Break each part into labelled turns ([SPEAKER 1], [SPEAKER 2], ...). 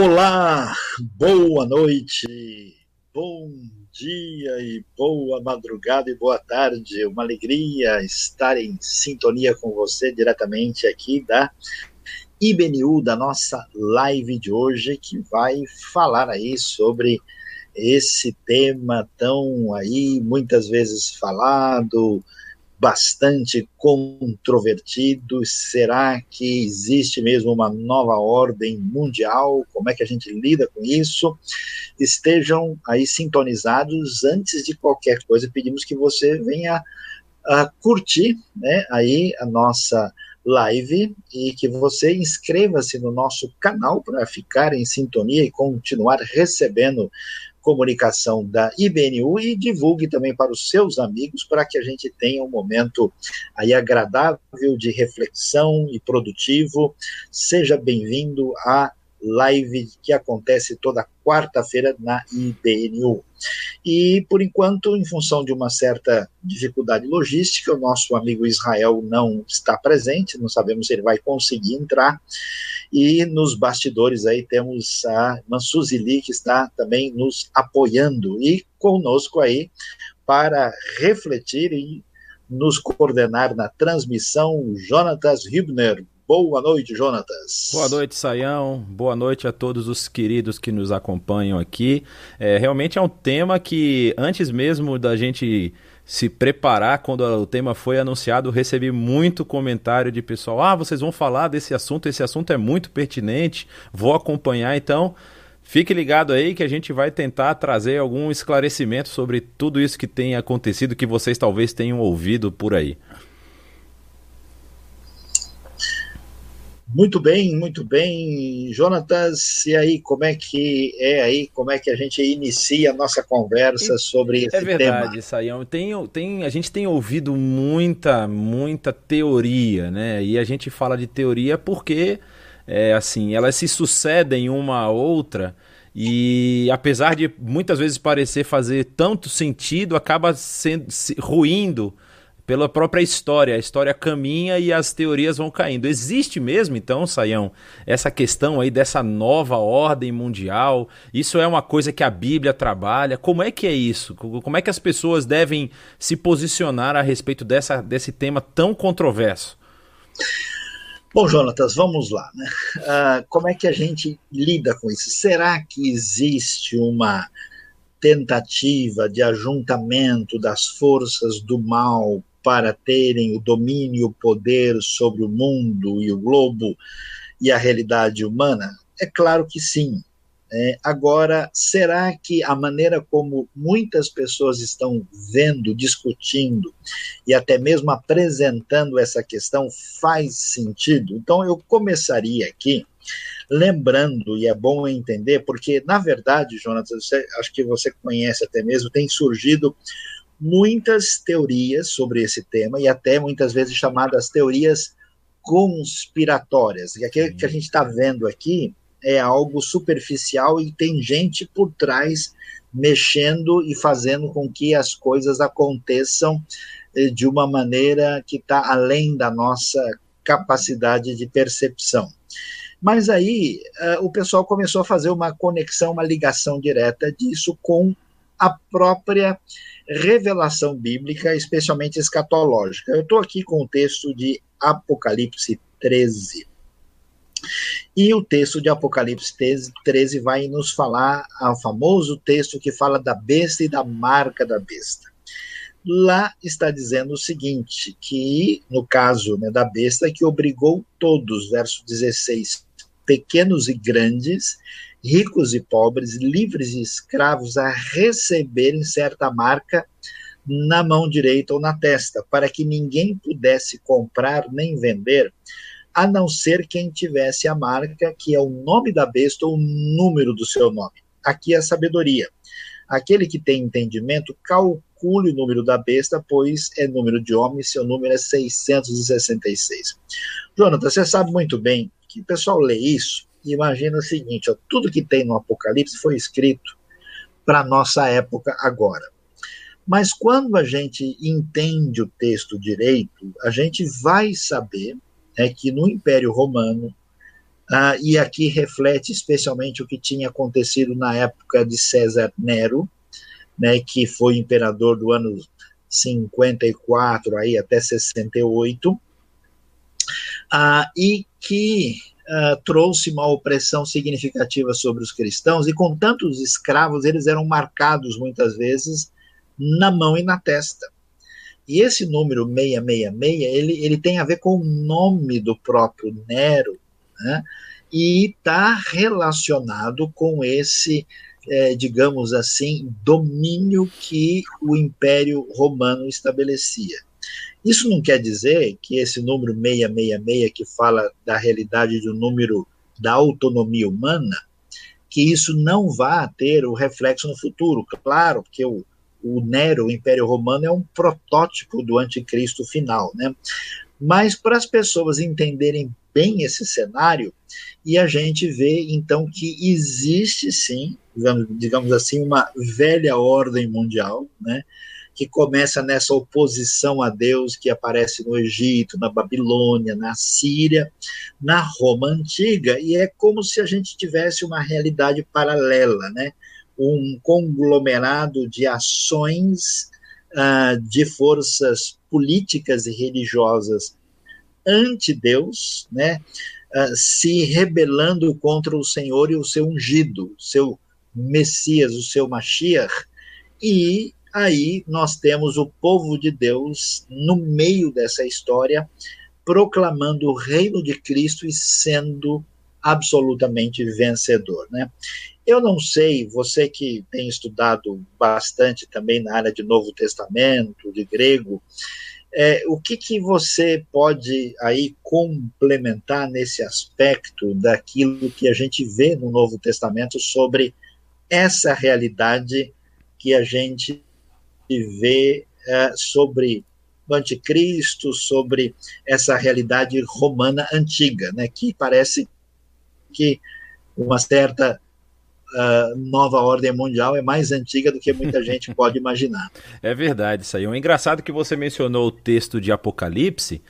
[SPEAKER 1] Olá, boa noite, bom dia e boa madrugada e boa tarde. Uma alegria estar em sintonia com você diretamente aqui da IBNU, da nossa live de hoje, que vai falar aí sobre esse tema tão aí muitas vezes falado, bastante controvertido. Será que existe mesmo uma nova ordem mundial? Como é que a gente lida com isso? Estejam aí sintonizados antes de qualquer coisa. Pedimos que você venha a curtir, né, aí a nossa live e que você inscreva-se no nosso canal para ficar em sintonia e continuar recebendo comunicação da IBNU e divulgue também para os seus amigos para que a gente tenha um momento aí agradável de reflexão e produtivo. Seja bem-vindo a live que acontece toda quarta-feira na IBNU. E, por enquanto, em função de uma certa dificuldade logística, o nosso amigo Israel não está presente, não sabemos se ele vai conseguir entrar. E nos bastidores aí temos a Mansuzili, que está também nos apoiando e conosco aí para refletir e nos coordenar na transmissão, Jonatas Hübner. Boa noite, Jonatas.
[SPEAKER 2] Boa noite, Saião. Boa noite a todos os queridos que nos acompanham aqui. É, realmente é um tema que, antes mesmo da gente se preparar, quando o tema foi anunciado, recebi muito comentário de pessoal: ah, vocês vão falar desse assunto, esse assunto é muito pertinente, vou acompanhar. Então, fique ligado aí que a gente vai tentar trazer algum esclarecimento sobre tudo isso que tem acontecido, que vocês talvez tenham ouvido por aí.
[SPEAKER 1] Muito bem, muito bem, Jonatas. E aí, como é que é aí? Como é que a gente inicia a nossa conversa sobre esse tema?
[SPEAKER 2] É verdade, tema? Saião. Tem, tem, a gente tem ouvido muita, muita teoria, né? E a gente fala de teoria porque, é, assim, elas se sucedem uma a outra. E apesar de muitas vezes parecer fazer tanto sentido, acaba sendo ruindo pela própria história. A história caminha e as teorias vão caindo. Existe mesmo, então, Saião, essa questão aí dessa nova ordem mundial? Isso é uma coisa que a Bíblia trabalha? Como é que é isso? Como é que as pessoas devem se posicionar a respeito dessa, desse tema tão controverso?
[SPEAKER 1] Bom, Jonatas, vamos lá. Né? Uh, como é que a gente lida com isso? Será que existe uma tentativa de ajuntamento das forças do mal para terem o domínio o poder sobre o mundo e o globo e a realidade humana? É claro que sim. É, agora, será que a maneira como muitas pessoas estão vendo, discutindo e até mesmo apresentando essa questão faz sentido? Então, eu começaria aqui lembrando, e é bom entender, porque, na verdade, Jonas, acho que você conhece até mesmo, tem surgido muitas teorias sobre esse tema e até muitas vezes chamadas teorias conspiratórias. E aquilo que a gente está vendo aqui é algo superficial e tem gente por trás mexendo e fazendo com que as coisas aconteçam eh, de uma maneira que está além da nossa capacidade de percepção. Mas aí uh, o pessoal começou a fazer uma conexão, uma ligação direta disso com a própria revelação bíblica, especialmente escatológica. Eu estou aqui com o texto de Apocalipse 13. E o texto de Apocalipse 13 vai nos falar o famoso texto que fala da besta e da marca da besta. Lá está dizendo o seguinte, que no caso né, da besta, que obrigou todos, verso 16, pequenos e grandes, ricos e pobres, livres e escravos, a receberem certa marca na mão direita ou na testa, para que ninguém pudesse comprar nem vender, a não ser quem tivesse a marca, que é o nome da besta ou o número do seu nome. Aqui é a sabedoria. Aquele que tem entendimento, calcule o número da besta, pois é número de homem, seu número é 666. Jonathan, você sabe muito bem que o pessoal lê isso imagina o seguinte: ó, tudo que tem no Apocalipse foi escrito para nossa época agora. Mas quando a gente entende o texto direito, a gente vai saber é que no Império Romano Uh, e aqui reflete especialmente o que tinha acontecido na época de César Nero, né, que foi imperador do ano 54 aí até 68, uh, e que uh, trouxe uma opressão significativa sobre os cristãos, e com tantos escravos, eles eram marcados muitas vezes na mão e na testa. E esse número 666, ele, ele tem a ver com o nome do próprio Nero, né? e está relacionado com esse, é, digamos assim, domínio que o Império Romano estabelecia. Isso não quer dizer que esse número 666, que fala da realidade do número da autonomia humana, que isso não vá ter o reflexo no futuro. Claro, porque o, o Nero, o Império Romano, é um protótipo do anticristo final, né? Mas para as pessoas entenderem bem esse cenário, e a gente vê então que existe sim, digamos, digamos assim, uma velha ordem mundial, né? Que começa nessa oposição a Deus que aparece no Egito, na Babilônia, na Síria, na Roma antiga, e é como se a gente tivesse uma realidade paralela, né? um conglomerado de ações uh, de forças políticas e religiosas anti-Deus, né? Uh, se rebelando contra o Senhor e o seu ungido, seu Messias, o seu Mashiach, e aí nós temos o povo de Deus no meio dessa história, proclamando o reino de Cristo e sendo absolutamente vencedor, né? Eu não sei, você que tem estudado bastante também na área de Novo Testamento, de grego, é, o que, que você pode aí complementar nesse aspecto daquilo que a gente vê no Novo Testamento sobre essa realidade que a gente vê é, sobre o anticristo, sobre essa realidade romana antiga, né, que parece que uma certa uh, nova ordem mundial é mais antiga do que muita gente pode imaginar.
[SPEAKER 2] É verdade isso aí. É engraçado que você mencionou o texto de Apocalipse,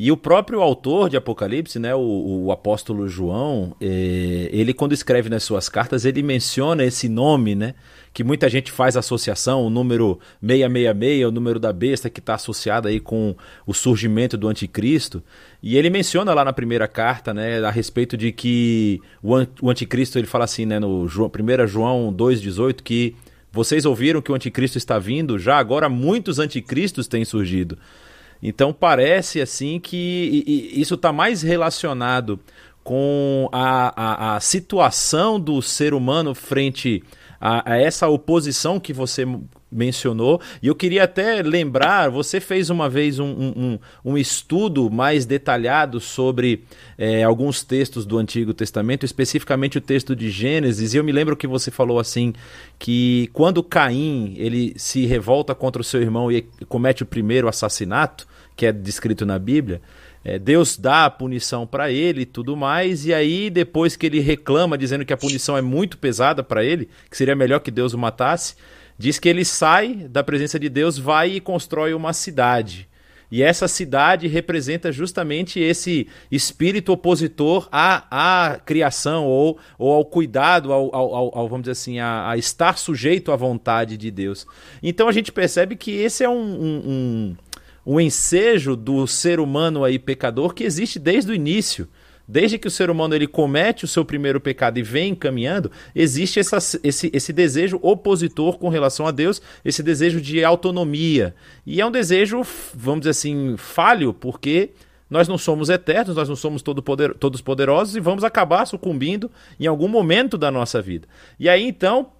[SPEAKER 2] e o próprio autor de Apocalipse, né, o, o apóstolo João, eh, ele quando escreve nas suas cartas, ele menciona esse nome, né, que muita gente faz associação, o número 666, o número da besta que está associado aí com o surgimento do anticristo. E ele menciona lá na primeira carta, né, a respeito de que o, anticristo, ele fala assim, né, no João, 1 João 2,18, que vocês ouviram que o anticristo está vindo, já agora muitos anticristos têm surgido. Então parece assim que isso está mais relacionado com a, a, a, situação do ser humano frente a, a, essa oposição que você mencionou. E eu queria até lembrar: você fez uma vez um, um, um estudo mais detalhado sobre é, alguns textos do Antigo Testamento, especificamente o texto de Gênesis. E eu me lembro que você falou assim: que quando Caim ele se revolta contra o seu irmão e comete o primeiro assassinato que é descrito na Bíblia, é, Deus dá a punição para ele e tudo mais, e aí depois que ele reclama, dizendo que a punição é muito pesada para ele, que seria melhor que Deus o matasse, diz que ele sai da presença de Deus, vai e constrói uma cidade. E essa cidade representa justamente esse espírito opositor à, à criação ou, ou ao cuidado, ao, ao, ao vamos dizer assim, a, a, estar sujeito à vontade de Deus. Então a gente percebe que esse é um, um, um ensejo do ser humano aí pecador que existe desde o início. Desde que o ser humano ele comete o seu primeiro pecado e vem caminhando, existe essa, esse, esse desejo opositor com relação a Deus, esse desejo de autonomia. E é um desejo, vamos dizer assim, falho, porque nós não somos eternos, nós não somos todo poder, todos poderosos e vamos acabar sucumbindo em algum momento da nossa vida. E aí então,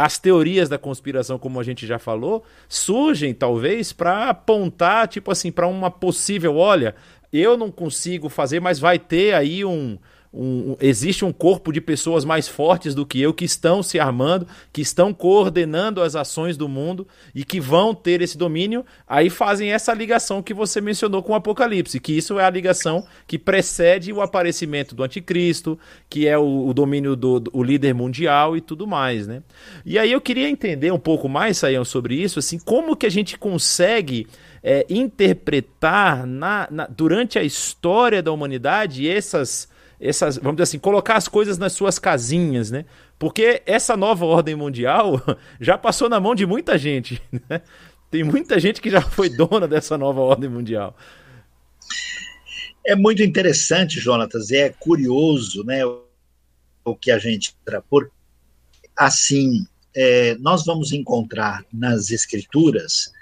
[SPEAKER 2] as teorias da conspiração, como a gente já falou, surgem talvez para apontar, tipo assim, para uma possível, olha, eu não consigo fazer, mas vai ter aí um, um, existe um corpo de pessoas mais fortes do que eu que estão se armando, que estão coordenando as ações do mundo e que vão ter esse domínio, aí fazem essa ligação que você mencionou com o Apocalipse, que isso é a ligação que precede o aparecimento do anticristo, que é o, o domínio do, do o líder mundial e tudo mais, né? E aí eu queria entender um pouco mais, Saião, sobre isso, assim, como que a gente consegue é, interpretar na, na, durante a história da humanidade essas essas, vamos dizer assim, colocar as coisas nas suas casinhas, né? Porque essa nova ordem mundial já passou na mão de muita gente, né? Tem muita gente que já foi dona dessa nova ordem mundial.
[SPEAKER 1] É muito interessante, Jonatas, é curioso, né, o que a gente por assim é, nós vamos encontrar nas escrituras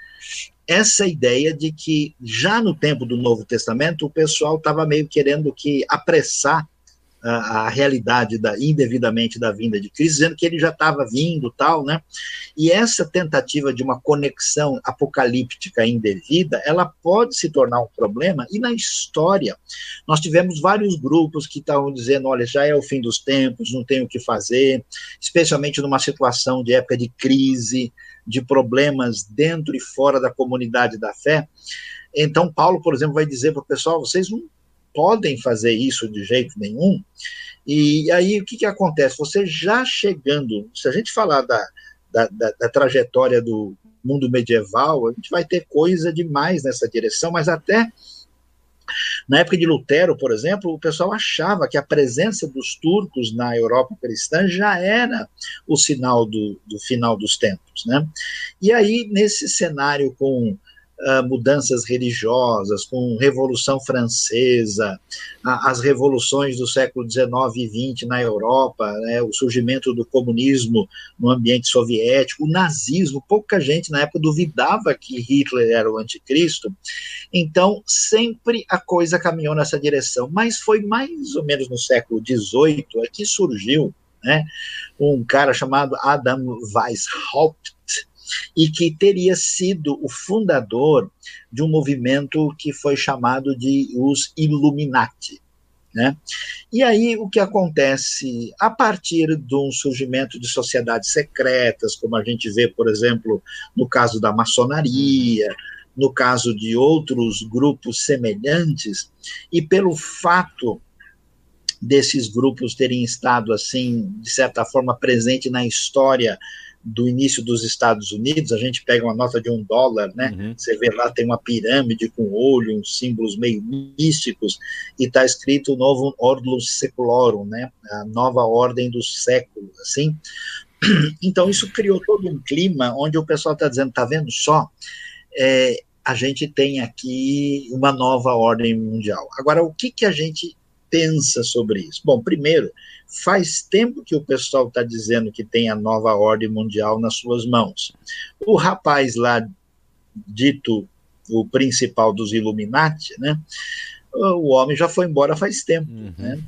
[SPEAKER 1] essa ideia de que já no tempo do Novo Testamento o pessoal estava meio querendo que apressar a, a, realidade da indevidamente da vinda de Cristo, dizendo que ele já estava vindo, tal, né? E essa tentativa de uma conexão apocalíptica indevida, ela pode se tornar um problema. E na história nós tivemos vários grupos que estavam dizendo, olha, já é o fim dos tempos, não tem o que fazer, especialmente numa situação de época de crise, de problemas dentro e fora da comunidade da fé. Então, Paulo, por exemplo, vai dizer para o pessoal: vocês não podem fazer isso de jeito nenhum. E aí o que, que acontece? Você já chegando, se a gente falar da, da, da, da trajetória do mundo medieval, a gente vai ter coisa demais nessa direção, mas até na época de Lutero, por exemplo, o pessoal achava que a presença dos turcos na Europa cristã já era o sinal do, do final dos tempos. Né? E aí, nesse cenário com uh, mudanças religiosas, com Revolução Francesa, as revoluções do século XIX e XX na Europa, né, o surgimento do comunismo no ambiente soviético, o nazismo, pouca gente na época duvidava que Hitler era o anticristo, então sempre a coisa caminhou nessa direção, mas foi mais ou menos no século XVIII é que surgiu né, um cara chamado Adam Weishaupt, e que teria sido o fundador de um movimento que foi chamado de os Illuminati. Né? E aí o que acontece a partir de um surgimento de sociedades secretas, como a gente vê, por exemplo, no caso da maçonaria, no caso de outros grupos semelhantes, e pelo fato desses grupos terem estado assim, de certa forma, presente na história do início dos Estados Unidos, a gente pega uma nota de um dólar, né? Uhum. Você vê lá, tem uma pirâmide com olho, uns símbolos meio místicos, e está escrito o novo Ordlus Seculorum, né? A nova ordem do século, assim. Então, isso criou todo um clima onde o pessoal está dizendo, tá vendo só? É, a gente tem aqui uma nova ordem mundial. Agora, o que, que a gente pensa sobre isso? Bom, primeiro, faz tempo que o pessoal está dizendo que tem a nova ordem mundial nas suas mãos. O rapaz lá, dito o principal dos Illuminati, né? O homem já foi embora faz tempo, uhum. né?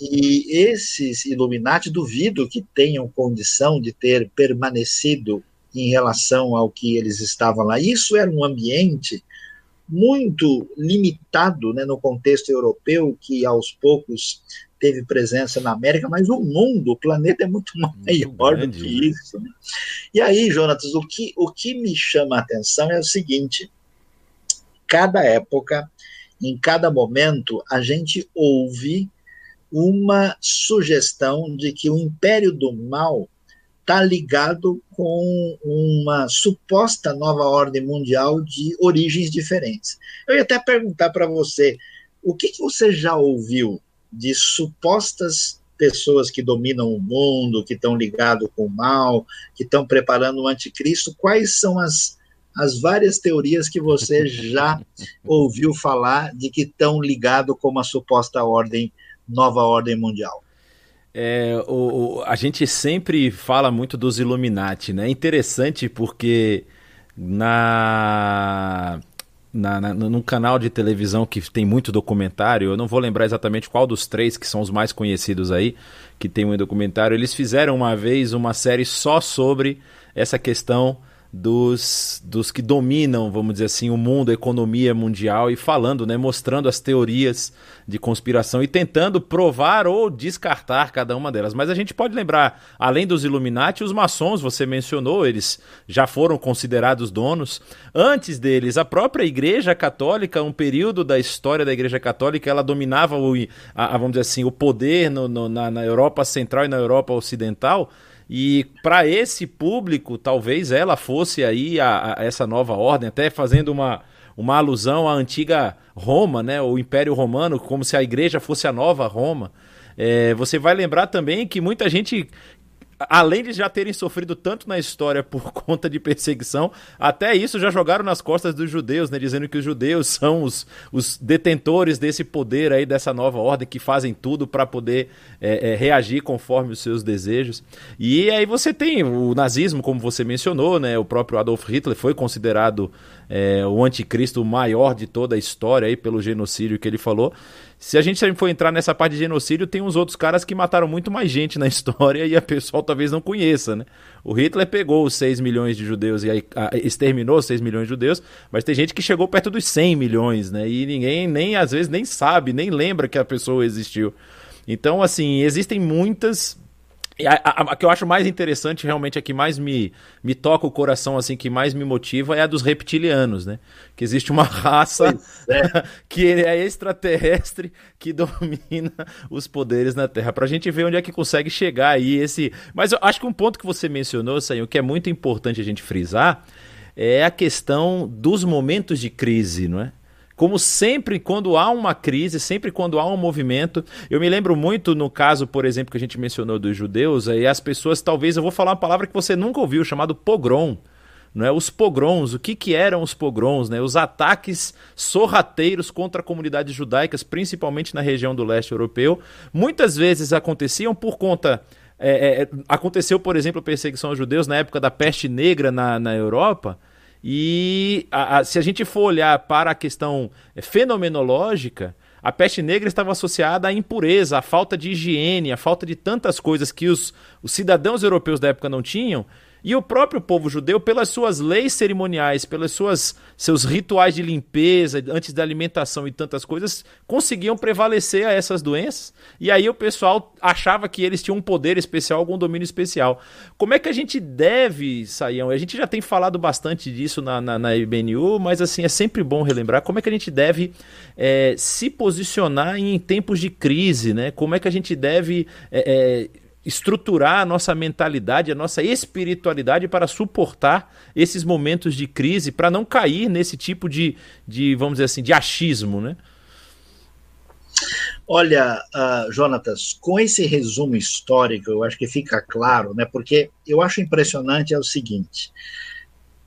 [SPEAKER 1] E esses Illuminati duvido que tenham condição de ter permanecido em relação ao que eles estavam lá. Isso era um ambiente muito limitado né, no contexto europeu, que aos poucos teve presença na América, mas o mundo, o planeta é muito maior muito do que né? isso. Né? E aí, Jonatas, o que, o que me chama a atenção é o seguinte: cada época, em cada momento, a gente ouve uma sugestão de que o império do mal está ligado com uma suposta nova ordem mundial de origens diferentes. Eu ia até perguntar para você, o que, que você já ouviu de supostas pessoas que dominam o mundo, que estão ligados com o mal, que estão preparando o anticristo, quais são as, as várias teorias que você já ouviu falar de que estão ligados com uma suposta ordem, nova ordem mundial?
[SPEAKER 2] É, o, o, a gente sempre fala muito dos Illuminati, né? É interessante porque na, na, na, num canal de televisão que tem muito documentário, eu não vou lembrar exatamente qual dos três que são os mais conhecidos aí, que tem um documentário, eles fizeram uma vez uma série só sobre essa questão dos, dos que dominam, vamos dizer assim, o mundo, a economia mundial e falando, né, mostrando as teorias de conspiração e tentando provar ou descartar cada uma delas. Mas a gente pode lembrar, além dos Illuminati, os maçons, você mencionou, eles já foram considerados donos. Antes deles, a própria Igreja Católica, um período da história da Igreja Católica, ela dominava o, a, a vamos dizer assim, o poder no, no, na, na Europa Central e na Europa Ocidental. E para esse público, talvez ela fosse aí a, a, essa nova ordem, até fazendo uma, uma alusão à antiga Roma, né, o Império Romano, como se a igreja fosse a nova Roma. É, você vai lembrar também que muita gente além de já terem sofrido tanto na história por conta de perseguição, até isso já jogaram nas costas dos judeus, né, dizendo que os judeus são os, os detentores desse poder aí, dessa nova ordem, que fazem tudo para poder é, é, reagir conforme os seus desejos. E aí você tem o nazismo, como você mencionou, né, o próprio Adolf Hitler foi considerado é, o anticristo maior de toda a história aí pelo genocídio que ele falou. Se a gente for entrar nessa parte de genocídio, tem uns outros caras que mataram muito mais gente na história e a pessoal talvez não conheça, né? O Hitler pegou os 6 milhões de judeus e aí, a, exterminou 6 milhões de judeus, mas tem gente que chegou perto dos 100 milhões, né? E ninguém nem às vezes nem sabe, nem lembra que a pessoa existiu. Então, assim, existem muitas a, a, a, que eu acho mais interessante, realmente, a que mais me, me toca o coração, assim, que mais me motiva, é a dos reptilianos, né? Que existe uma raça é. que é extraterrestre que domina os poderes na Terra. Pra gente ver onde é que consegue chegar aí esse. Mas eu acho que um ponto que você mencionou, Senhor, que é muito importante a gente frisar, é a questão dos momentos de crise, não é? Como sempre, quando há uma crise, sempre quando há um movimento. Eu me lembro muito no caso, por exemplo, que a gente mencionou dos judeus, aí as pessoas, talvez, eu vou falar uma palavra que você nunca ouviu, chamado pogrom. Não é? Os pogroms, o que, que eram os pogroms? Né? Os ataques sorrateiros contra comunidades judaicas, principalmente na região do leste europeu, muitas vezes aconteciam por conta. É, é, aconteceu, por exemplo, perseguição aos judeus na época da peste negra na, na Europa e a, a, se a gente for olhar para a questão fenomenológica, a peste negra estava associada à impureza, à falta de higiene, à falta de tantas coisas que os, os cidadãos europeus da época não tinham, e o próprio povo judeu, pelas suas leis cerimoniais, pelos suas, seus rituais de limpeza, antes da alimentação e tantas coisas, conseguiam prevalecer a essas doenças. E aí o pessoal achava que eles tinham um poder especial, algum domínio especial. Como é que a gente deve, Saião? A gente já tem falado bastante disso na, na, na IBNU, mas assim, é sempre bom relembrar como é que a gente deve é, se posicionar em tempos de crise, né? Como é que a gente deve. É, é, estruturar a nossa mentalidade, a nossa espiritualidade para suportar esses momentos de crise, para não cair nesse tipo de, de, vamos dizer assim, de achismo, né?
[SPEAKER 1] Olha, uh, Jonatas, com esse resumo histórico, eu acho que fica claro, né? Porque eu acho impressionante é o seguinte: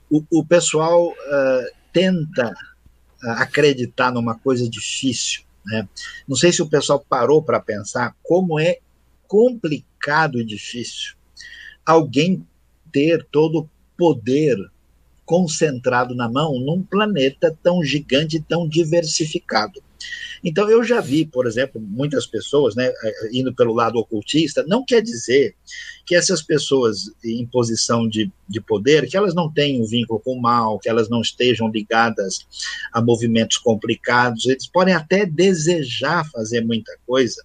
[SPEAKER 1] o, o pessoal uh, tenta uh, acreditar numa coisa difícil, né? Não sei se o pessoal parou para pensar como é complicado e difícil alguém ter todo o poder concentrado na mão num planeta tão gigante, tão diversificado. Então, eu já vi, por exemplo, muitas pessoas né, eh, indo pelo lado ocultista, não quer dizer que essas pessoas em posição de, de poder, que elas não tenham vínculo com o mal, que elas não estejam ligadas a movimentos complicados, eles podem até desejar fazer muita coisa,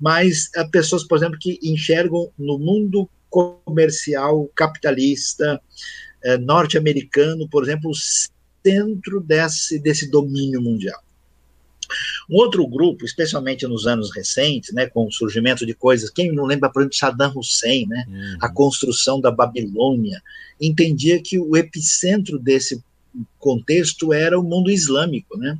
[SPEAKER 1] mas uh, pessoas, por exemplo, que enxergam no mundo comercial capitalista uh, norte-americano, por exemplo, o centro desse, desse domínio mundial. Um outro grupo, especialmente nos anos recentes, né, com o surgimento de coisas, quem não lembra, por exemplo, Saddam Hussein, né, uhum. a construção da Babilônia, entendia que o epicentro desse contexto era o mundo islâmico, né?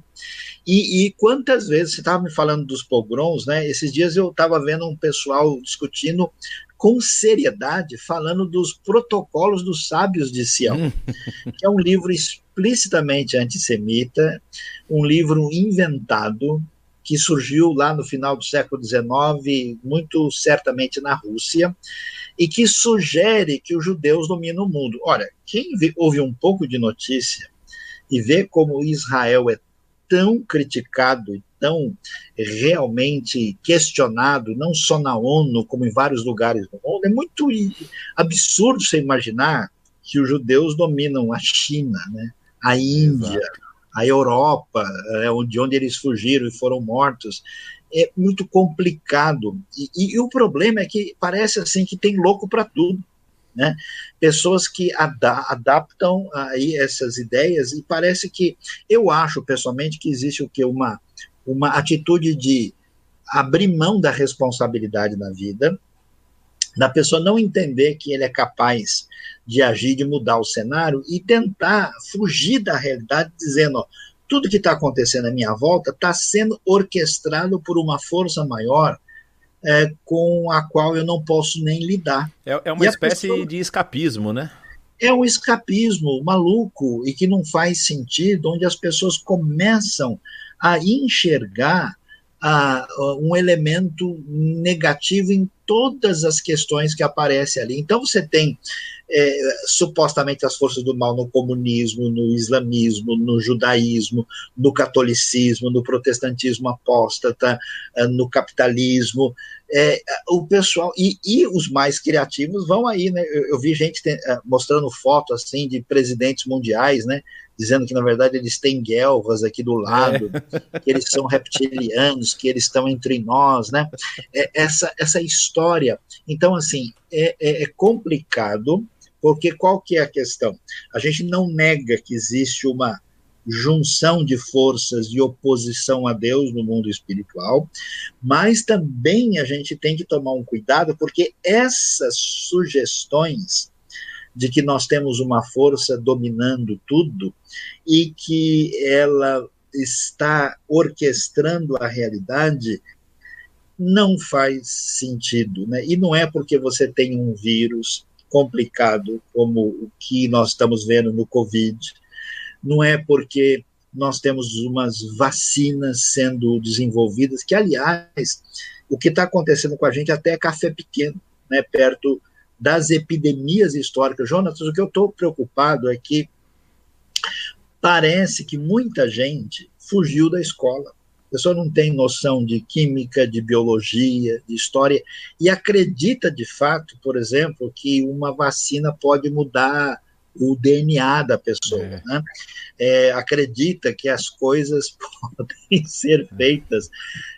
[SPEAKER 1] E, e quantas vezes você estava me falando dos pogroms, né? Esses dias eu estava vendo um pessoal discutindo com seriedade, falando dos protocolos dos sábios de Sião, hum. que é um livro explicitamente antissemita, um livro inventado que surgiu lá no final do século XIX, muito certamente na Rússia, e que sugere que os judeus dominam o mundo. Olha, quem ouve um pouco de notícia e vê como Israel é tão criticado e tão realmente questionado, não só na ONU, como em vários lugares do mundo, é muito absurdo você imaginar que os judeus dominam a China, né? a Índia, Exato. A Europa, é, de onde eles fugiram e foram mortos é muito complicado. E, e, e o problema é que parece assim que tem louco para tudo. Né? Pessoas que ada adaptam aí essas ideias e parece que eu acho pessoalmente que existe o que uma uma atitude de abrir mão da responsabilidade na vida, da pessoa não entender que ele é capaz de agir, de mudar o cenário e tentar fugir da realidade, dizendo: ó, tudo que está acontecendo à minha volta está sendo orquestrado por uma força maior é, com a qual eu não posso nem lidar.
[SPEAKER 2] É, é uma espécie pessoa... de escapismo, né?
[SPEAKER 1] É um escapismo maluco e que não faz sentido, onde as pessoas começam a enxergar a, um elemento negativo em todas as questões que aparecem ali. Então você tem é, supostamente as forças do mal no comunismo, no islamismo, no judaísmo, no catolicismo, no protestantismo apóstata, é, no capitalismo. É, o pessoal e, e, os mais criativos vão aí, né? Eu, eu vi gente tem, é, mostrando foto assim de presidentes mundiais, né? Dizendo que na verdade eles têm guelvas aqui do lado, é. que eles são reptilianos, que eles estão entre nós, né? É, essa essa história. Então assim é, é complicado porque qual que é a questão? A gente não nega que existe uma junção de forças de oposição a Deus no mundo espiritual, mas também a gente tem que tomar um cuidado, porque essas sugestões de que nós temos uma força dominando tudo e que ela está orquestrando a realidade não faz sentido, né? E não é porque você tem um vírus, complicado como o que nós estamos vendo no Covid, não é porque nós temos umas vacinas sendo desenvolvidas, que, aliás, o que está acontecendo com a gente até é café pequeno, né, perto das epidemias históricas. Jonas, o que eu estou preocupado é que parece que muita gente fugiu da escola. A pessoa não tem noção de química, de biologia, de história, e acredita de fato, por exemplo, que uma vacina pode mudar o DNA da pessoa. É. Né? É, acredita que as coisas podem ser feitas.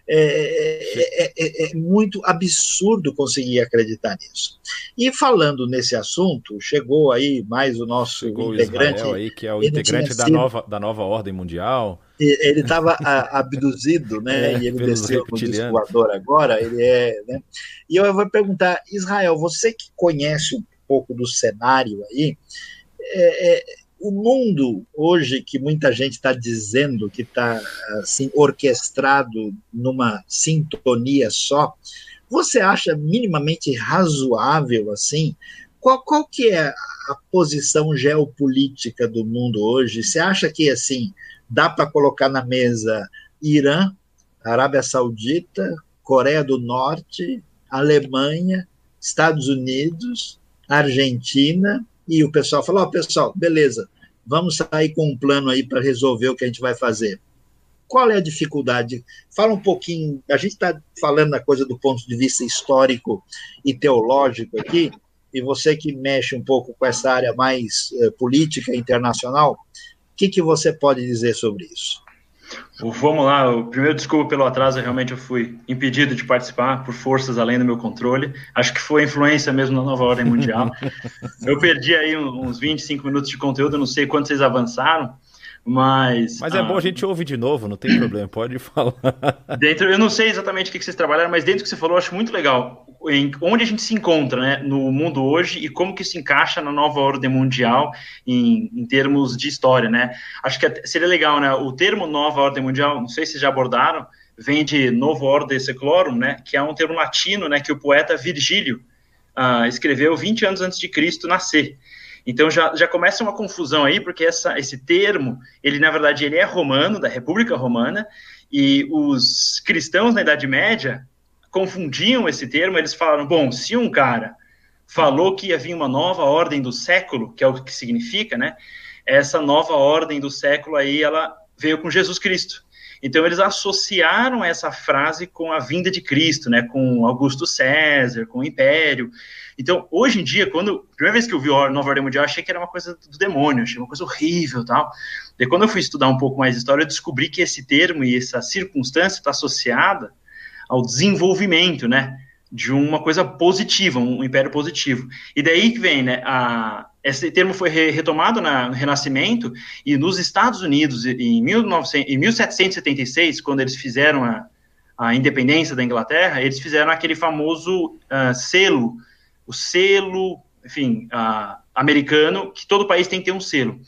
[SPEAKER 1] É é, é, é, é, muito absurdo conseguir acreditar nisso. E falando nesse assunto, chegou aí mais o nosso chegou integrante.
[SPEAKER 2] O aí, que é o integrante da nova, da nova ordem mundial.
[SPEAKER 1] Ele estava abduzido, né? e ele desceu no disco voador agora. Ele é, né? E eu vou perguntar, Israel, você que conhece um pouco do cenário aí, é, é, o mundo hoje que muita gente está dizendo que está assim orquestrado numa sintonia só, você acha minimamente razoável assim? Qual, qual que é a posição geopolítica do mundo hoje? Você acha que assim dá para colocar na mesa Irã, Arábia Saudita, Coreia do Norte, Alemanha, Estados Unidos, Argentina e o pessoal falou: oh, pessoal, beleza, vamos sair com um plano aí para resolver o que a gente vai fazer. Qual é a dificuldade? Fala um pouquinho. A gente está falando a coisa do ponto de vista histórico e teológico aqui, e você que mexe um pouco com essa área mais eh, política internacional, que, que você pode dizer sobre isso?
[SPEAKER 3] Vamos lá, o primeiro desculpa pelo atraso, realmente eu fui impedido de participar por forças além do meu controle. Acho que foi influência mesmo da nova ordem mundial. eu perdi aí uns 25 minutos de conteúdo, não sei quanto vocês avançaram, mas.
[SPEAKER 2] Mas é ah, bom a gente ouvir de novo, não tem problema, pode falar.
[SPEAKER 3] Dentro, eu não sei exatamente o que vocês trabalharam, mas dentro do que você falou, eu acho muito legal. Em, onde a gente se encontra né, no mundo hoje e como que se encaixa na nova ordem mundial em, em termos de história, né? Acho que seria legal, né? O termo nova ordem mundial, não sei se já abordaram, vem de novo ordem seclorum, né? Que é um termo latino, né? Que o poeta Virgílio uh, escreveu 20 anos antes de Cristo nascer. Então já, já começa uma confusão aí, porque essa, esse termo, ele na verdade ele é romano, da República Romana, e os cristãos na Idade Média confundiam esse termo, eles falaram, bom, se um cara falou que ia vir uma nova ordem do século, que é o que significa, né? Essa nova ordem do século aí, ela veio com Jesus Cristo. Então eles associaram essa frase com a vinda de Cristo, né? Com Augusto César, com o Império. Então, hoje em dia, quando a primeira vez que eu vi o Nova Ordem Mundial, achei que era uma coisa do demônio, achei uma coisa horrível, tal. E quando eu fui estudar um pouco mais história, eu descobri que esse termo e essa circunstância está associada ao desenvolvimento, né, de uma coisa positiva, um império positivo. E daí que vem, né, a, esse termo foi retomado na, no Renascimento e nos Estados Unidos em, 1900, em 1776, quando eles fizeram a, a independência da Inglaterra, eles fizeram aquele famoso uh, selo o selo, enfim, americano, que todo país tem que ter um selo.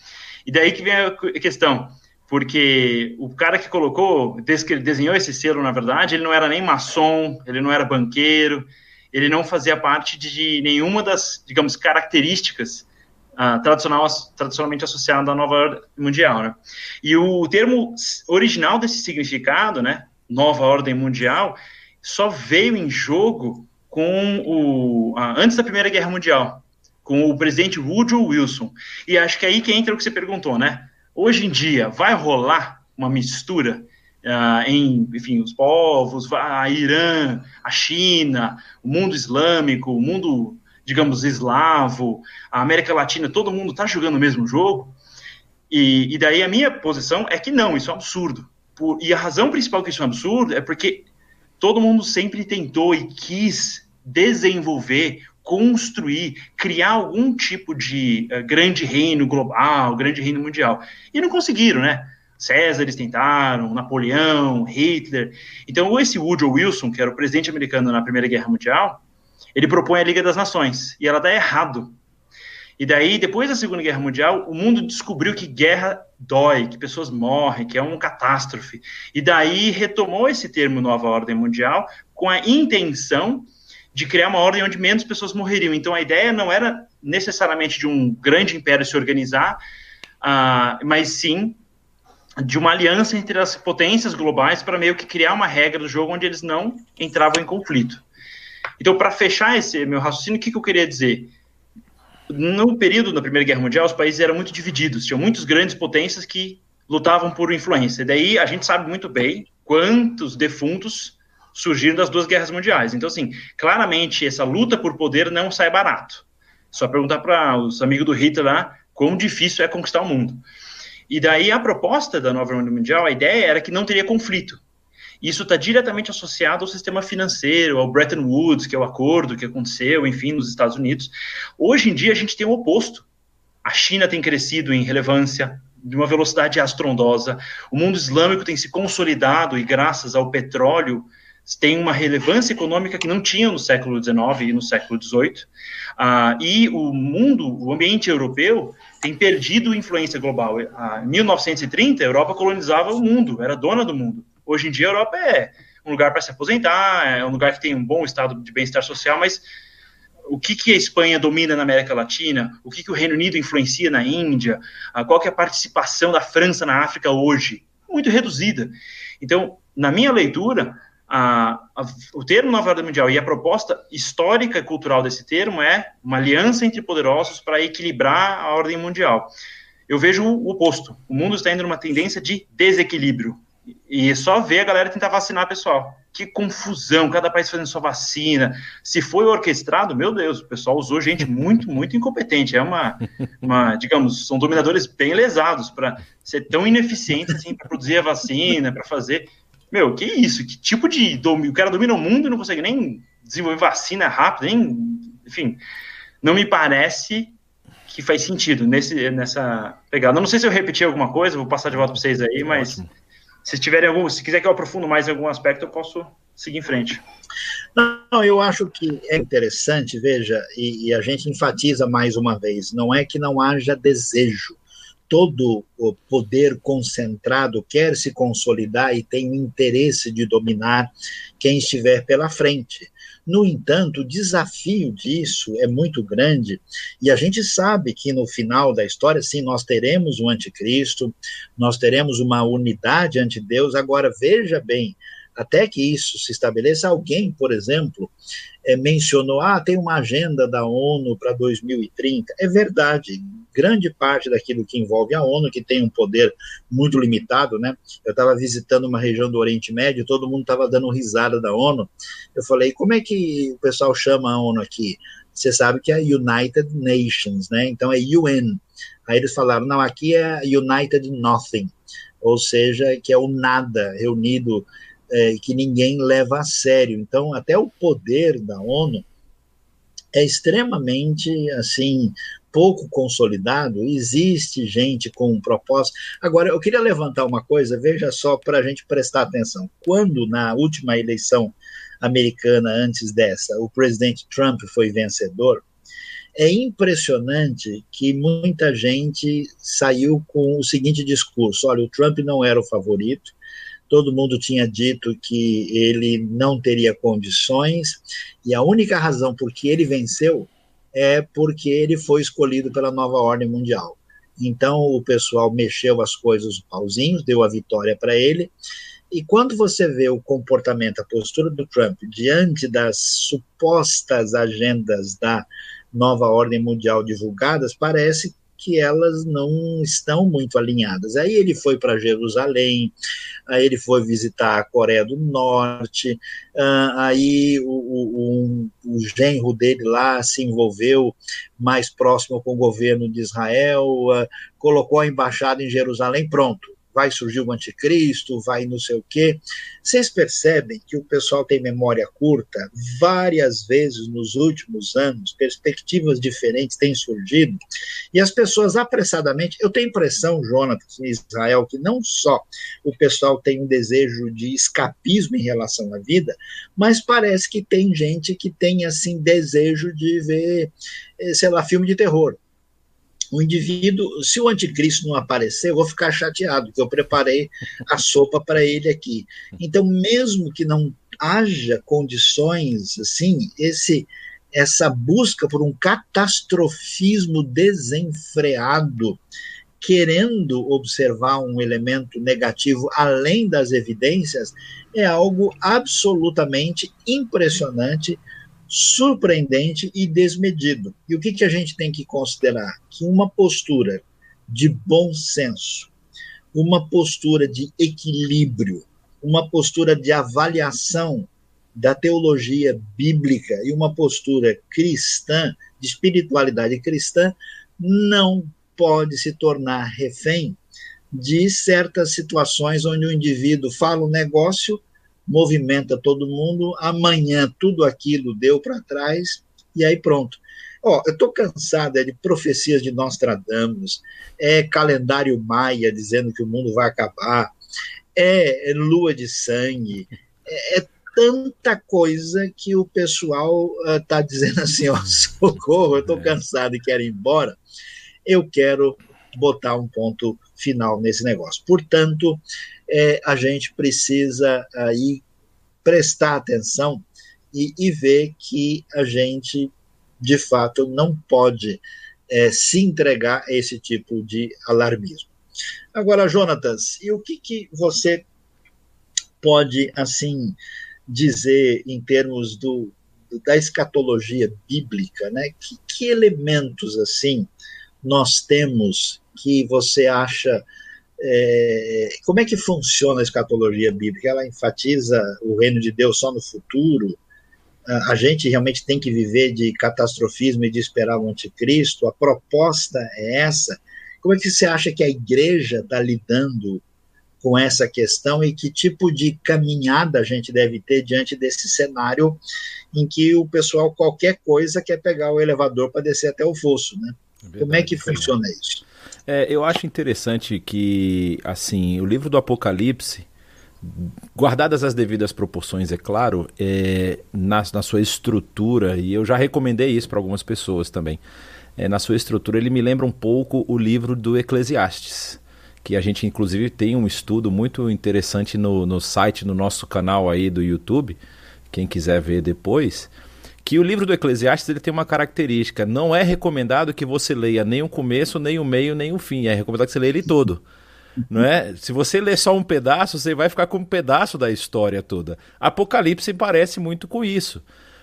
[SPEAKER 3] E daí que vem a questão, porque o cara que colocou, desde que ele desenhou esse selo, na verdade, ele não era nem maçom, ele não era banqueiro, ele não fazia parte de nenhuma das, digamos, características uh, tradicional, tradicionalmente associada à nova ordem mundial, né? E o termo original desse significado, né, nova ordem mundial, só veio em jogo com o uh, antes da Primeira Guerra Mundial, com o presidente Woodrow Wilson. E acho que é aí que entra o que você perguntou, né? Hoje em dia vai rolar uma mistura Uh, em, enfim, os povos, a Irã, a China, o mundo islâmico, o mundo, digamos, eslavo, a América Latina, todo mundo está jogando o mesmo jogo. E, e, daí a minha posição é que não, isso é um absurdo. Por, e a razão principal que isso é um absurdo é porque todo mundo sempre tentou e quis desenvolver, construir, criar algum tipo de uh, grande reino global, grande reino mundial. E não conseguiram, né? César eles tentaram, Napoleão, Hitler. Então, esse Woodrow Wilson, que era o presidente americano na Primeira Guerra Mundial, ele propõe a Liga das Nações, e ela dá errado. E daí, depois da Segunda Guerra Mundial, o mundo descobriu que guerra dói, que pessoas morrem, que é uma catástrofe. E daí retomou esse termo Nova Ordem Mundial com a intenção de criar uma ordem onde menos pessoas morreriam. Então, a ideia não era necessariamente de um grande império se organizar, uh, mas sim de uma aliança entre as potências globais para meio que criar uma regra do jogo onde eles não entravam em conflito. Então, para fechar esse meu raciocínio, o que, que eu queria dizer? No período da Primeira Guerra Mundial, os países eram muito divididos, tinham muitas grandes potências que lutavam por influência. Daí a gente sabe muito bem quantos defuntos surgiram das duas guerras mundiais. Então, assim, claramente essa luta por poder não sai barato. Só perguntar para os amigos do Hitler lá quão difícil é conquistar o mundo. E daí a proposta da nova ordem mundial, a ideia era que não teria conflito. Isso está diretamente associado ao sistema financeiro, ao Bretton Woods, que é o acordo que aconteceu, enfim, nos Estados Unidos. Hoje em dia a gente tem o oposto. A China tem crescido em relevância de uma velocidade astrondosa. O mundo islâmico tem se consolidado e graças ao petróleo tem uma relevância econômica que não tinha no século XIX e no século XVIII. Ah, e o mundo, o ambiente europeu, tem perdido influência global. Em 1930, a Europa colonizava o mundo, era dona do mundo. Hoje em dia, a Europa é um lugar para se aposentar, é um lugar que tem um bom estado de bem-estar social, mas o que, que a Espanha domina na América Latina, o que, que o Reino Unido influencia na Índia, ah, qual que é a participação da França na África hoje? Muito reduzida. Então, na minha leitura, a, a, o termo nova ordem mundial e a proposta histórica e cultural desse termo é uma aliança entre poderosos para equilibrar a ordem mundial. Eu vejo o oposto. O mundo está indo numa tendência de desequilíbrio. E é só ver a galera tentar vacinar pessoal. Que confusão, cada país fazendo sua vacina. Se foi orquestrado, meu Deus, o pessoal usou gente muito, muito incompetente. É uma, uma digamos, são dominadores bem lesados para ser tão ineficientes assim, para produzir a vacina, para fazer. Meu, que isso? Que tipo de. O cara domina o mundo e não consegue nem desenvolver vacina rápido, nem. Enfim, não me parece que faz sentido nesse, nessa pegada. Eu não sei se eu repeti alguma coisa, vou passar de volta para vocês aí, mas Ótimo. se tiverem algum, se quiser que eu aprofundo mais em algum aspecto, eu posso seguir em frente.
[SPEAKER 1] Não, eu acho que é interessante, veja, e, e a gente enfatiza mais uma vez, não é que não haja desejo, todo o poder concentrado quer se consolidar e tem interesse de dominar quem estiver pela frente. No entanto, o desafio disso é muito grande e a gente sabe que no final da história, sim, nós teremos o anticristo, nós teremos uma unidade ante Deus. Agora, veja bem, até que isso se estabeleça, alguém, por exemplo, é, mencionou, ah, tem uma agenda da ONU para 2030. É verdade, grande parte daquilo que envolve a ONU, que tem um poder muito limitado, né? Eu estava visitando uma região do Oriente Médio, todo mundo estava dando risada da ONU. Eu falei, como é que o pessoal chama a ONU aqui? Você sabe que é United Nations, né? Então é UN. Aí eles falaram, não, aqui é United Nothing, ou seja, que é o nada reunido é, que ninguém leva a sério. Então, até o poder da ONU é extremamente assim pouco consolidado. Existe gente com um propósito. Agora, eu queria levantar uma coisa. Veja só para a gente prestar atenção. Quando na última eleição americana antes dessa, o presidente Trump foi vencedor, é impressionante que muita gente saiu com o seguinte discurso: olha, o Trump não era o favorito, todo mundo tinha dito que ele não teria condições, e a única razão por que ele venceu é porque ele foi escolhido pela nova ordem mundial. Então o pessoal mexeu as coisas, os pauzinhos, deu a vitória para ele. E quando você vê o comportamento, a postura do Trump diante das supostas agendas da nova ordem mundial divulgadas, parece que elas não estão muito alinhadas. Aí ele foi para Jerusalém, aí ele foi visitar a Coreia do Norte, uh, aí o, o, o, genro dele lá se envolveu mais próximo com o governo de Israel, uh, colocou a embaixada em Jerusalém, pronto vai surgir o anticristo, vai não sei o quê. Vocês percebem que o pessoal tem memória curta? Várias vezes nos últimos anos, perspectivas diferentes têm surgido, e as pessoas apressadamente. Eu tenho impressão, Jonathan, em Israel, que não só o pessoal tem um desejo de escapismo em relação à vida, mas parece que tem gente que tem, assim, desejo de ver, eh, sei lá, filme de terror o indivíduo, se o anticristo não aparecer, eu vou ficar chateado, porque eu preparei a sopa para ele aqui. Então, mesmo que não haja condições, assim, esse essa busca por um catastrofismo desenfreado, querendo observar um elemento negativo além das evidências, é algo absolutamente impressionante surpreendente e desmedido. E o que, que a gente tem que considerar? Que uma postura de bom senso, uma postura de equilíbrio, uma postura de avaliação da teologia bíblica e uma postura cristã, de espiritualidade cristã, não pode se tornar refém de certas situações onde o indivíduo fala um negócio movimenta todo mundo, amanhã tudo aquilo deu para trás, e aí pronto. Ó, eu estou cansada de profecias de Nostradamus, é calendário maia dizendo que o mundo vai acabar, é, é lua de sangue, é, é, tanta coisa que o pessoal está uh, dizendo assim, ó, socorro, eu estou é. cansado e quero ir embora. Eu quero botar um ponto final nesse negócio. Portanto, é, a gente precisa aí prestar atenção e, e ver que a gente, de fato, não pode é, se entregar a esse tipo de alarmismo. Agora, Jonatas, e o que, que você pode, assim, dizer em termos do, da escatologia bíblica, né? Que, que elementos, assim, nós temos que você acha é, como é que funciona a escatologia bíblica? Ela enfatiza o reino de Deus só no futuro? A gente realmente tem que viver de catastrofismo e de esperar o anticristo? A proposta é essa? Como é que você acha que a igreja está lidando com essa questão e que tipo de caminhada a gente deve ter diante desse cenário em que o pessoal, qualquer coisa, quer pegar o elevador para descer até o fosso, né? É Como é que funciona isso?
[SPEAKER 2] É, eu acho interessante que, assim, o livro do Apocalipse, guardadas as devidas proporções, é claro, é, na, na sua estrutura, e eu já recomendei isso para algumas pessoas também, é, na sua estrutura, ele me lembra um pouco o livro do Eclesiastes, que a gente inclusive tem um estudo muito interessante no, no site, no nosso canal aí do YouTube, quem quiser ver depois, que o livro do Eclesiastes ele tem uma característica: não é recomendado que você leia nem o começo, nem o meio, nem o fim. É recomendado que você leia ele todo. Não é? Se você ler só um pedaço, você vai ficar com um pedaço da história toda. Apocalipse parece muito com isso.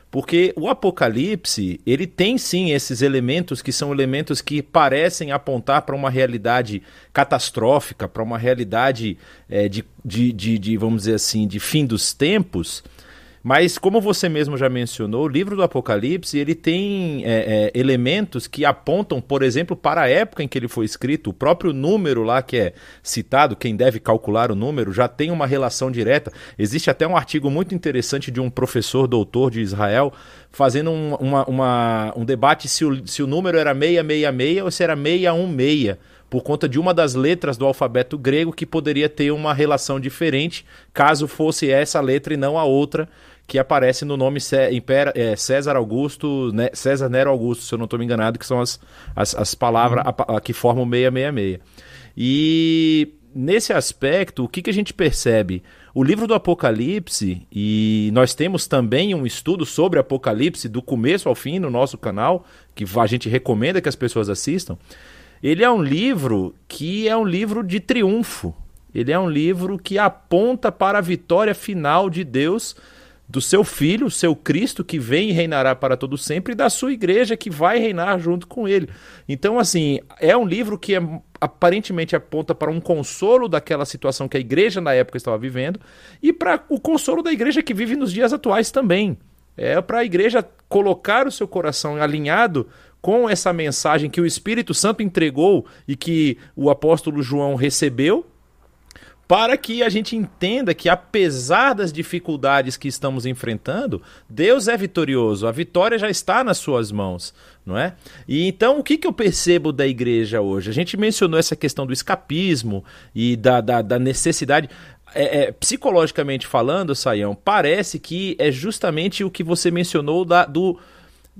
[SPEAKER 2] Porque o Apocalipse, ele tem sim esses elementos que são elementos que parecem apontar para uma realidade catastrófica, para uma realidade é, de, de, de, de, vamos dizer assim, de fim dos tempos, mas como você mesmo já mencionou, o livro do Apocalipse ele tem é, é, elementos que apontam, por exemplo, para a época em que ele foi escrito. O próprio número lá que é citado, quem deve calcular o número, já tem uma relação direta. Existe até um artigo muito interessante de um professor doutor de Israel fazendo um, uma, uma, um debate se o, se o número era 666 ou se era 616 por conta de uma das letras do alfabeto grego que poderia ter uma relação diferente caso fosse essa letra e não a outra que aparece no nome é, César Augusto, né, César Nero Augusto, se eu não estou me enganado, que são as, as, as palavras uhum. que formam 666. E nesse aspecto, o que, que a gente percebe? O livro do Apocalipse, e nós temos também um estudo sobre Apocalipse do começo ao fim no nosso canal, que a gente recomenda que as pessoas assistam. Ele é um livro que é um livro de triunfo. Ele é um livro que aponta para a vitória final de Deus do seu filho, seu Cristo, que vem e reinará para todo sempre, e da sua igreja, que vai reinar junto com ele. Então, assim, é um livro que é, aparentemente aponta para um consolo daquela situação que a igreja na época estava vivendo, e para o consolo da igreja que vive nos dias atuais também. É para a igreja colocar o seu coração alinhado com essa mensagem que o Espírito Santo entregou e que o apóstolo João recebeu para que a gente entenda que, apesar das dificuldades que estamos enfrentando, Deus é vitorioso, a vitória já está nas suas mãos, não é? E então, o que, que eu percebo da igreja hoje? A gente mencionou essa questão do escapismo e da, da, da necessidade. É, é, psicologicamente falando, Saião, parece que é justamente o que você mencionou da, do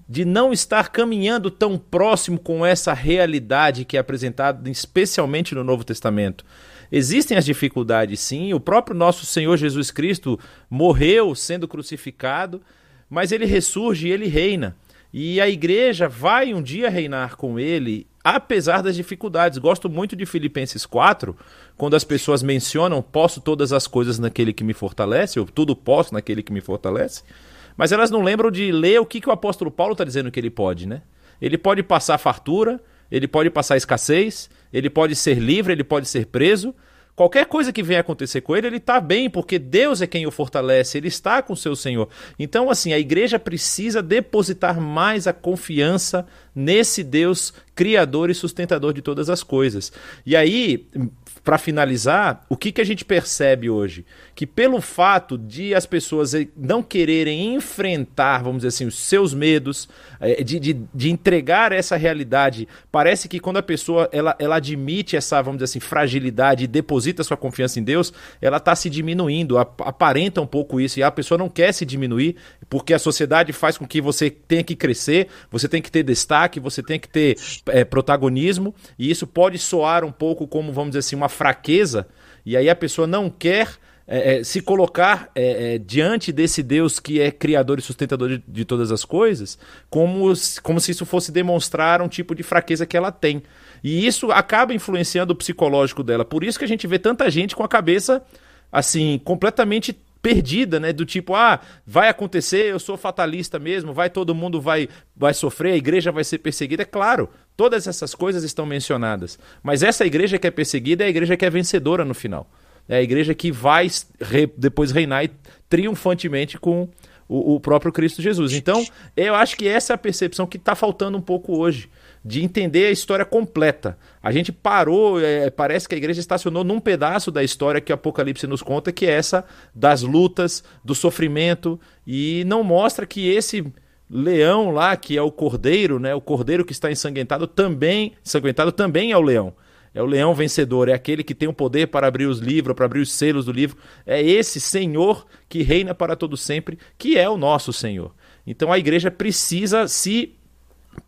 [SPEAKER 2] de não estar caminhando tão próximo com essa realidade que é apresentada especialmente no Novo Testamento. Existem as dificuldades, sim. O próprio nosso Senhor Jesus Cristo morreu sendo crucificado, mas ele ressurge e ele reina. E a igreja vai um dia reinar com ele, apesar das dificuldades. Gosto muito de Filipenses 4, quando as pessoas mencionam: posso todas as coisas naquele que me fortalece, ou tudo posso naquele que me fortalece. Mas elas não lembram de ler o que, que o apóstolo Paulo está dizendo que ele pode, né? Ele pode passar fartura, ele pode passar escassez, ele pode ser livre, ele pode ser preso. Qualquer coisa que venha acontecer com ele, ele está bem, porque Deus é quem o fortalece, ele está com o seu Senhor. Então, assim, a igreja precisa depositar mais a confiança nesse Deus criador e sustentador de todas as coisas. E aí, para finalizar, o que, que a gente percebe hoje? Que pelo fato de as pessoas não quererem enfrentar, vamos dizer assim, os seus medos, eh, de, de, de, entregar essa realidade, parece que quando a pessoa ela, ela admite essa, vamos dizer assim, fragilidade e deposita sua confiança em Deus, ela está se diminuindo, aparenta um pouco isso, e a pessoa não quer se diminuir, porque a sociedade faz com que você tenha que crescer, você tem que ter destaque, você tem que ter é, protagonismo, e isso pode soar um pouco como, vamos dizer assim, uma fraqueza, e aí a pessoa não quer é, é, se colocar é, é, diante desse Deus que é criador e sustentador de, de, todas as coisas, como, como se isso fosse demonstrar um tipo de fraqueza que ela tem. E isso acaba influenciando o psicológico dela. Por isso que a gente vê tanta gente com a cabeça assim completamente perdida, né? Do tipo, ah, vai acontecer, eu sou fatalista mesmo, vai todo mundo vai vai sofrer, a igreja vai ser perseguida. É claro, todas essas coisas estão mencionadas. Mas essa igreja que é perseguida é a igreja que é vencedora no final. É a igreja que vai re, depois reinar triunfantemente com o, o próprio Cristo Jesus. Então, eu acho que essa é a percepção que está faltando um pouco hoje de entender a história completa. A gente parou, é, parece que a igreja estacionou num pedaço da história que o Apocalipse nos conta, que é essa das lutas, do sofrimento, e não mostra que esse leão lá, que é o cordeiro, né, o cordeiro que está ensanguentado também, ensanguentado também é o leão. É o leão vencedor, é aquele que tem o poder para abrir os livros, para abrir os selos do livro. É esse Senhor que reina para todo sempre, que é o nosso Senhor. Então a igreja precisa se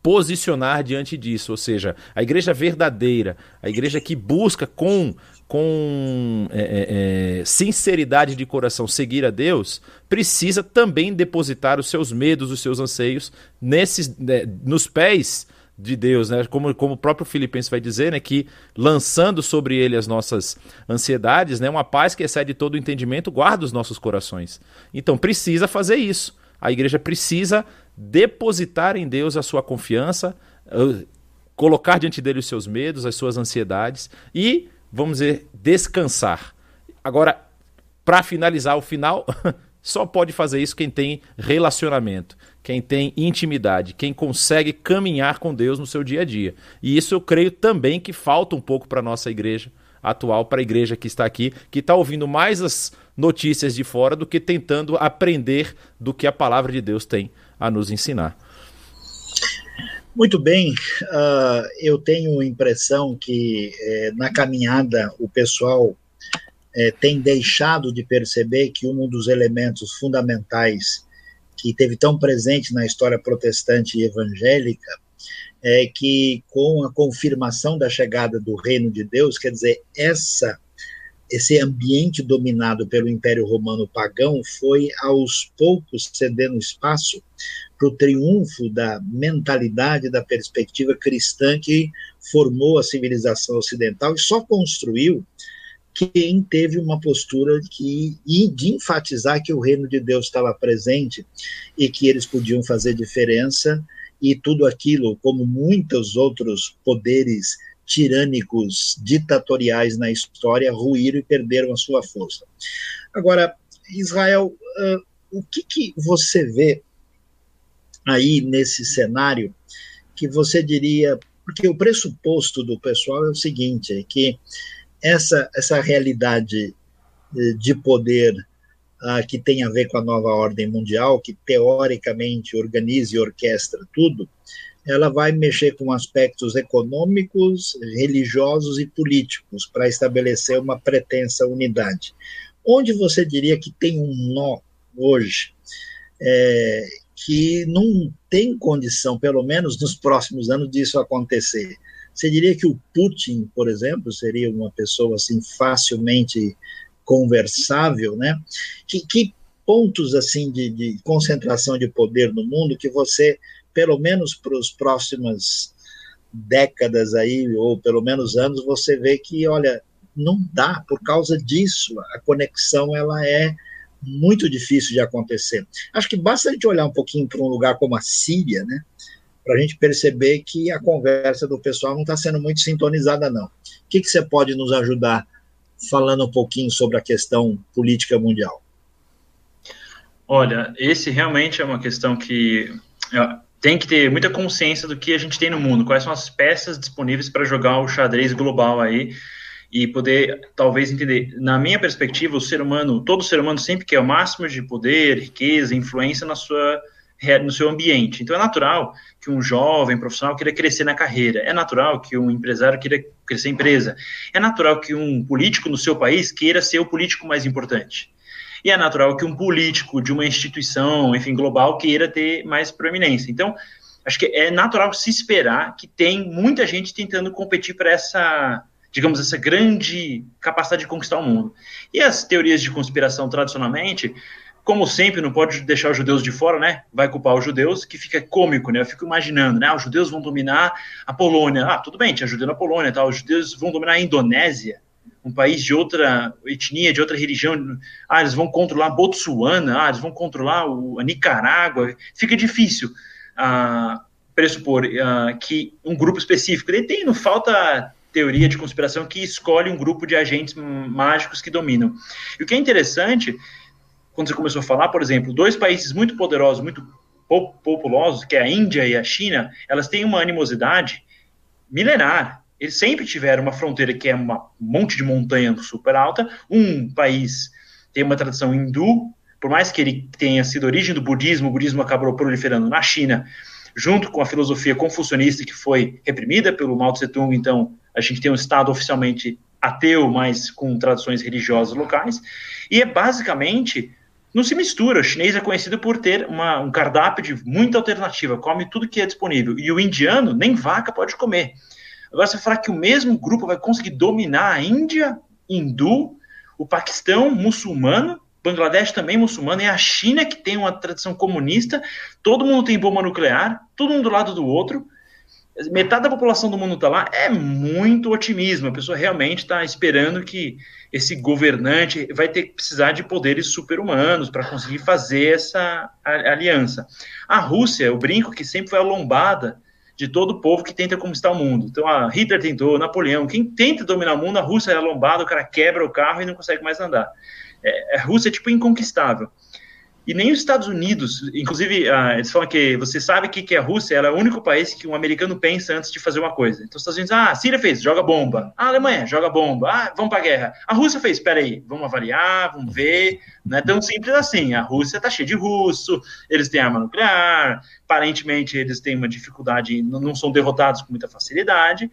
[SPEAKER 2] posicionar diante disso, ou seja, a igreja verdadeira, a igreja que busca com, com é, é, é, sinceridade de coração seguir a Deus, precisa também depositar os seus medos, os seus anseios nesses, né, nos pés de Deus, né? Como, como o próprio Filipenses vai dizer, né? Que lançando sobre ele as nossas ansiedades, né? Uma paz que excede todo o entendimento guarda os nossos corações. Então precisa fazer isso. A igreja precisa depositar em Deus a sua confiança, uh, colocar diante dele os seus medos, as suas ansiedades e, vamos dizer, descansar. Agora, para finalizar o final, só pode fazer isso quem tem relacionamento, quem tem intimidade, quem consegue caminhar com Deus no seu dia a dia. E isso eu creio também que falta um pouco para nossa igreja atual, para a igreja que está aqui, que está ouvindo mais as notícias de fora do que tentando aprender do que a palavra de Deus tem a nos ensinar.
[SPEAKER 1] Muito bem, uh, eu tenho impressão que eh, na caminhada o pessoal eh, tem deixado de perceber que um dos elementos fundamentais que teve tão presente na história protestante e evangélica é que com a confirmação da chegada do reino de Deus, quer dizer, essa esse ambiente dominado pelo Império Romano pagão foi aos poucos cedendo espaço para o triunfo da mentalidade, da perspectiva cristã que formou a civilização ocidental e só construiu quem teve uma postura que, de enfatizar que o reino de Deus estava presente e que eles podiam fazer diferença e tudo aquilo, como muitos outros poderes tirânicos, ditatoriais na história, ruíram e perderam a sua força. Agora, Israel, uh, o que, que você vê aí nesse cenário que você diria, porque o pressuposto do pessoal é o seguinte, é que essa, essa realidade eh, de poder ah, que tem a ver com a nova ordem mundial, que teoricamente organiza e orquestra tudo, ela vai mexer com aspectos econômicos, religiosos e políticos para estabelecer uma pretensa unidade. Onde você diria que tem um nó hoje é, que não tem condição, pelo menos nos próximos anos, disso acontecer. Você diria que o Putin, por exemplo, seria uma pessoa assim facilmente conversável, né? Que, que pontos assim de, de, concentração de poder no mundo que você, pelo menos para os próximas décadas aí ou pelo menos anos, você vê que, olha, não dá por causa disso. A conexão ela é muito difícil de acontecer. Acho que basta a gente olhar um pouquinho para um lugar como a Síria, né, para a gente perceber que a conversa do pessoal não está sendo muito sintonizada, não. O que, que você pode nos ajudar falando um pouquinho sobre a questão política mundial?
[SPEAKER 3] Olha, esse realmente é uma questão que é, tem que ter muita consciência do que a gente tem no mundo, quais são as peças disponíveis para jogar o xadrez global aí e poder talvez entender. Na minha perspectiva, o ser humano, todo ser humano sempre quer o máximo de poder, riqueza, influência na sua no seu ambiente. Então é natural que um jovem profissional queira crescer na carreira, é natural que um empresário queira crescer empresa, é natural que um político no seu país queira ser o político mais importante. E é natural que um político de uma instituição, enfim, global, queira ter mais proeminência. Então, acho que é natural se esperar que tem muita gente tentando competir para essa digamos, essa grande capacidade de conquistar o mundo. E as teorias de conspiração, tradicionalmente, como sempre, não pode deixar os judeus de fora, né? Vai culpar os judeus, que fica cômico, né? Eu fico imaginando, né? Ah, os judeus vão dominar a Polônia. Ah, tudo bem, tinha judeu na Polônia, tá? Os judeus vão dominar a Indonésia, um país de outra etnia, de outra religião. Ah, eles vão controlar Botsuana, ah, eles vão controlar o, a Nicarágua. Fica difícil ah, pressupor ah, que um grupo específico. Ele tem, não falta teoria de conspiração que escolhe um grupo de agentes mágicos que dominam. E o que é interessante, quando você começou a falar, por exemplo, dois países muito poderosos, muito populosos, que é a Índia e a China, elas têm uma animosidade milenar. Eles sempre tiveram uma fronteira que é um monte de montanha super alta. Um país tem uma tradição hindu, por mais que ele tenha sido origem do budismo, o budismo acabou proliferando na China, junto com a filosofia confucionista que foi reprimida pelo Mao Tse Tung, então a gente tem um Estado oficialmente ateu, mas com tradições religiosas locais, e é basicamente não se mistura. O chinês é conhecido por ter uma, um cardápio de muita alternativa, come tudo que é disponível, e o indiano nem vaca pode comer. Agora, você falar que o mesmo grupo vai conseguir dominar a Índia, hindu, o Paquistão muçulmano, Bangladesh também muçulmano, é a China que tem uma tradição comunista, todo mundo tem bomba nuclear, todo mundo do lado do outro, metade da população do mundo está lá, é muito otimismo. A pessoa realmente está esperando que esse governante vai ter que precisar de poderes super-humanos para conseguir fazer essa aliança. A Rússia, eu brinco que sempre foi a lombada de todo o povo que tenta conquistar o mundo. Então, a Hitler tentou, Napoleão, quem tenta dominar o mundo, a Rússia é lombada, o cara quebra o carro e não consegue mais andar. É, a Rússia é tipo inconquistável. E nem os Estados Unidos, inclusive, uh, eles falam que você sabe que, que a Rússia ela é o único país que um americano pensa antes de fazer uma coisa. Então, os Estados Unidos, ah, a Síria fez, joga bomba. A Alemanha, joga bomba. Ah, vamos para guerra. A Rússia fez, espera aí, vamos avaliar, vamos ver. Não é tão simples assim. A Rússia está cheia de russo, eles têm arma nuclear, aparentemente eles têm uma dificuldade, não são derrotados com muita facilidade.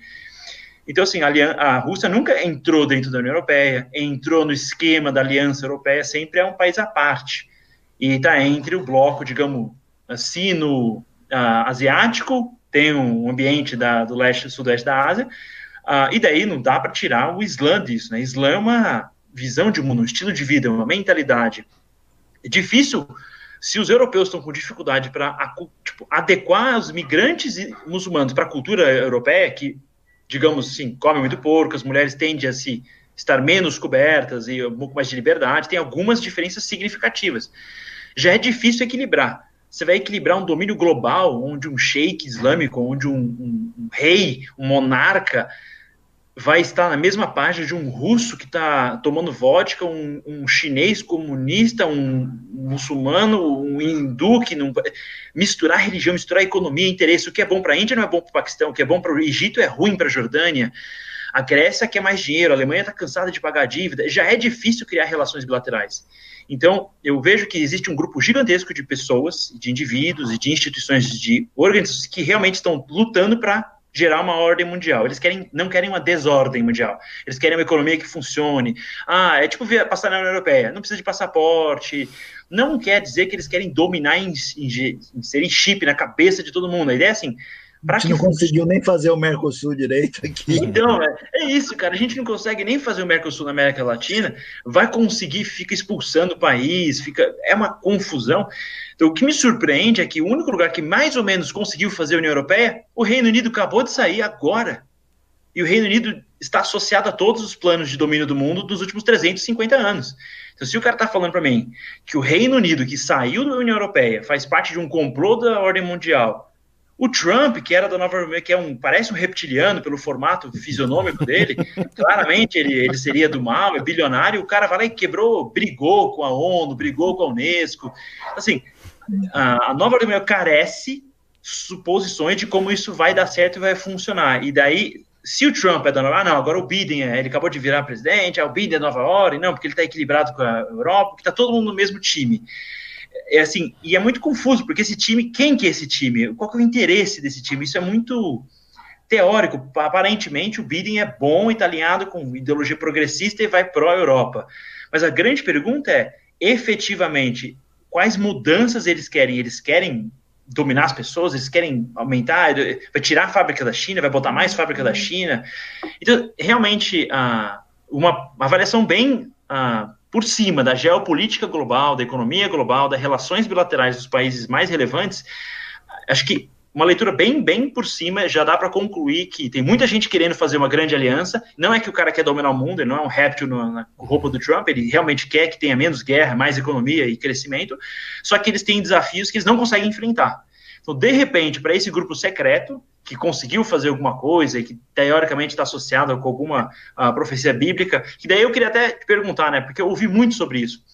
[SPEAKER 3] Então, assim, a, a, Rússia nunca entrou dentro da União Europeia, entrou no esquema da Aliança Europeia, sempre é um país à parte e está entre o bloco, digamos, sino-asiático, tem um ambiente da, do leste e sudeste da Ásia, uh, e daí não dá para tirar o Islã disso, né? Islã é uma visão de mundo, um estilo de vida, uma mentalidade. É difícil se os europeus estão com dificuldade para tipo, adequar os migrantes muçulmanos para a cultura europeia, que, digamos assim, come muito porco, as mulheres tendem a se estar menos cobertas e um pouco mais de liberdade, tem algumas diferenças significativas já é difícil equilibrar. Você vai equilibrar um domínio global, onde um sheik islâmico, onde um, um, um rei, um monarca, vai estar na mesma página de um russo que está tomando vodka, um, um, chinês comunista, um muçulmano, um hindu que não misturar religião, misturar economia, interesse. O que é bom para a Índia não é bom para o Paquistão, o que é bom para o Egito é ruim para a Jordânia. A Grécia quer mais dinheiro, a Alemanha está cansada de pagar dívida. Já é difícil criar relações bilaterais. Então, eu vejo que existe um grupo gigantesco de pessoas, de indivíduos e de instituições, de órgãos que realmente estão lutando para gerar uma ordem mundial. Eles querem, não querem uma desordem mundial. Eles querem uma economia que funcione. Ah, é tipo ver, passar na União Europeia. Não precisa de passaporte. Não quer dizer que eles querem dominar e inserir chip na cabeça de todo mundo. A ideia é assim,
[SPEAKER 1] a gente não conseguiu nem fazer o Mercosul direito aqui.
[SPEAKER 3] Então, é, é, isso, cara. A gente não consegue nem fazer o Mercosul na América Latina. Vai conseguir, fica expulsando o país, fica é uma confusão. Então, o que me surpreende é que o único lugar que mais ou menos conseguiu fazer a União Europeia, o Reino Unido acabou de sair agora. E o Reino Unido está associado a todos os planos de domínio do mundo dos últimos 350 anos. Então, se o cara está falando para mim que o Reino Unido, que saiu da União Europeia, faz parte de um complô da ordem mundial, o Trump, que era da Nova que é um parece um reptiliano pelo formato fisionômico dele, claramente ele, ele seria do mal, é bilionário. O cara vai lá e quebrou, brigou com a ONU, brigou com a Unesco. Assim, a, a Nova Ordem carece suposições de como isso vai dar certo e vai funcionar. E daí, se o Trump é da Nova, ah, não, agora o Biden, é, ele acabou de virar presidente, ah, o Biden é Nova Ordem, não, porque ele está equilibrado com a Europa, porque está todo mundo no mesmo time é assim, e é muito confuso, porque esse time, quem que é esse time? Qual que é o interesse desse time? Isso é muito teórico. Aparentemente, o Biden é bom e está alinhado com ideologia progressista e vai pró-Europa. Mas a grande pergunta é, efetivamente, quais mudanças eles querem? Eles querem dominar as pessoas, eles querem aumentar, vai tirar a fábrica da China, vai botar mais fábrica da China. Então, realmente, uh, uma avaliação bem uh, por cima da geopolítica global, da economia global, das relações bilaterais dos países mais relevantes, acho que uma leitura bem, bem por cima já dá para concluir que tem muita gente querendo fazer uma grande aliança. Não é que o cara quer dominar o mundo, ele não é um réptil na roupa do Trump, ele realmente quer que tenha menos guerra, mais economia e crescimento. Só que eles têm desafios que eles não conseguem enfrentar. Então, de repente, para esse grupo secreto, que conseguiu fazer alguma coisa e que teoricamente está associado com alguma uh, profecia bíblica, que daí eu queria até te perguntar, né, porque eu ouvi muito sobre isso.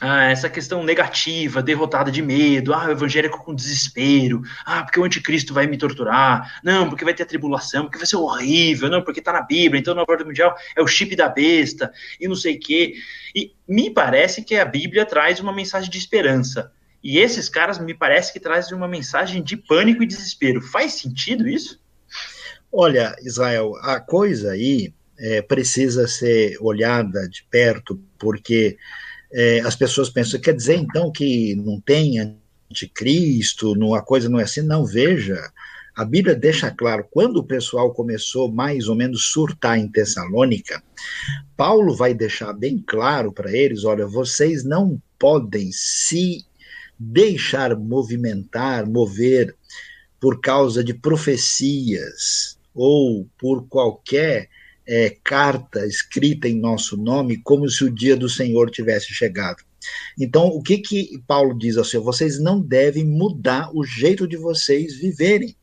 [SPEAKER 3] Ah, essa questão negativa, derrotada de medo, ah, o evangélico com desespero, ah, porque o anticristo vai me torturar, não, porque vai ter tribulação, porque vai ser horrível, não, porque está na Bíblia, então na ordem mundial é o chip da besta, e não sei o quê. E me parece que a Bíblia traz uma mensagem de esperança. E esses caras me parece que trazem uma mensagem de pânico e desespero. Faz sentido isso?
[SPEAKER 1] Olha, Israel, a coisa aí é, precisa ser olhada de perto, porque é, as pessoas pensam, quer dizer então que não tem anticristo, não, a coisa não é assim? Não, veja, a Bíblia deixa claro, quando o pessoal começou mais ou menos surtar em Tessalônica, Paulo vai deixar bem claro para eles: olha, vocês não podem se deixar movimentar, mover por causa de profecias ou por qualquer é, carta escrita em nosso nome, como se o dia do Senhor tivesse chegado. Então, o que que Paulo diz ao Senhor? Vocês não devem mudar o jeito de vocês viverem.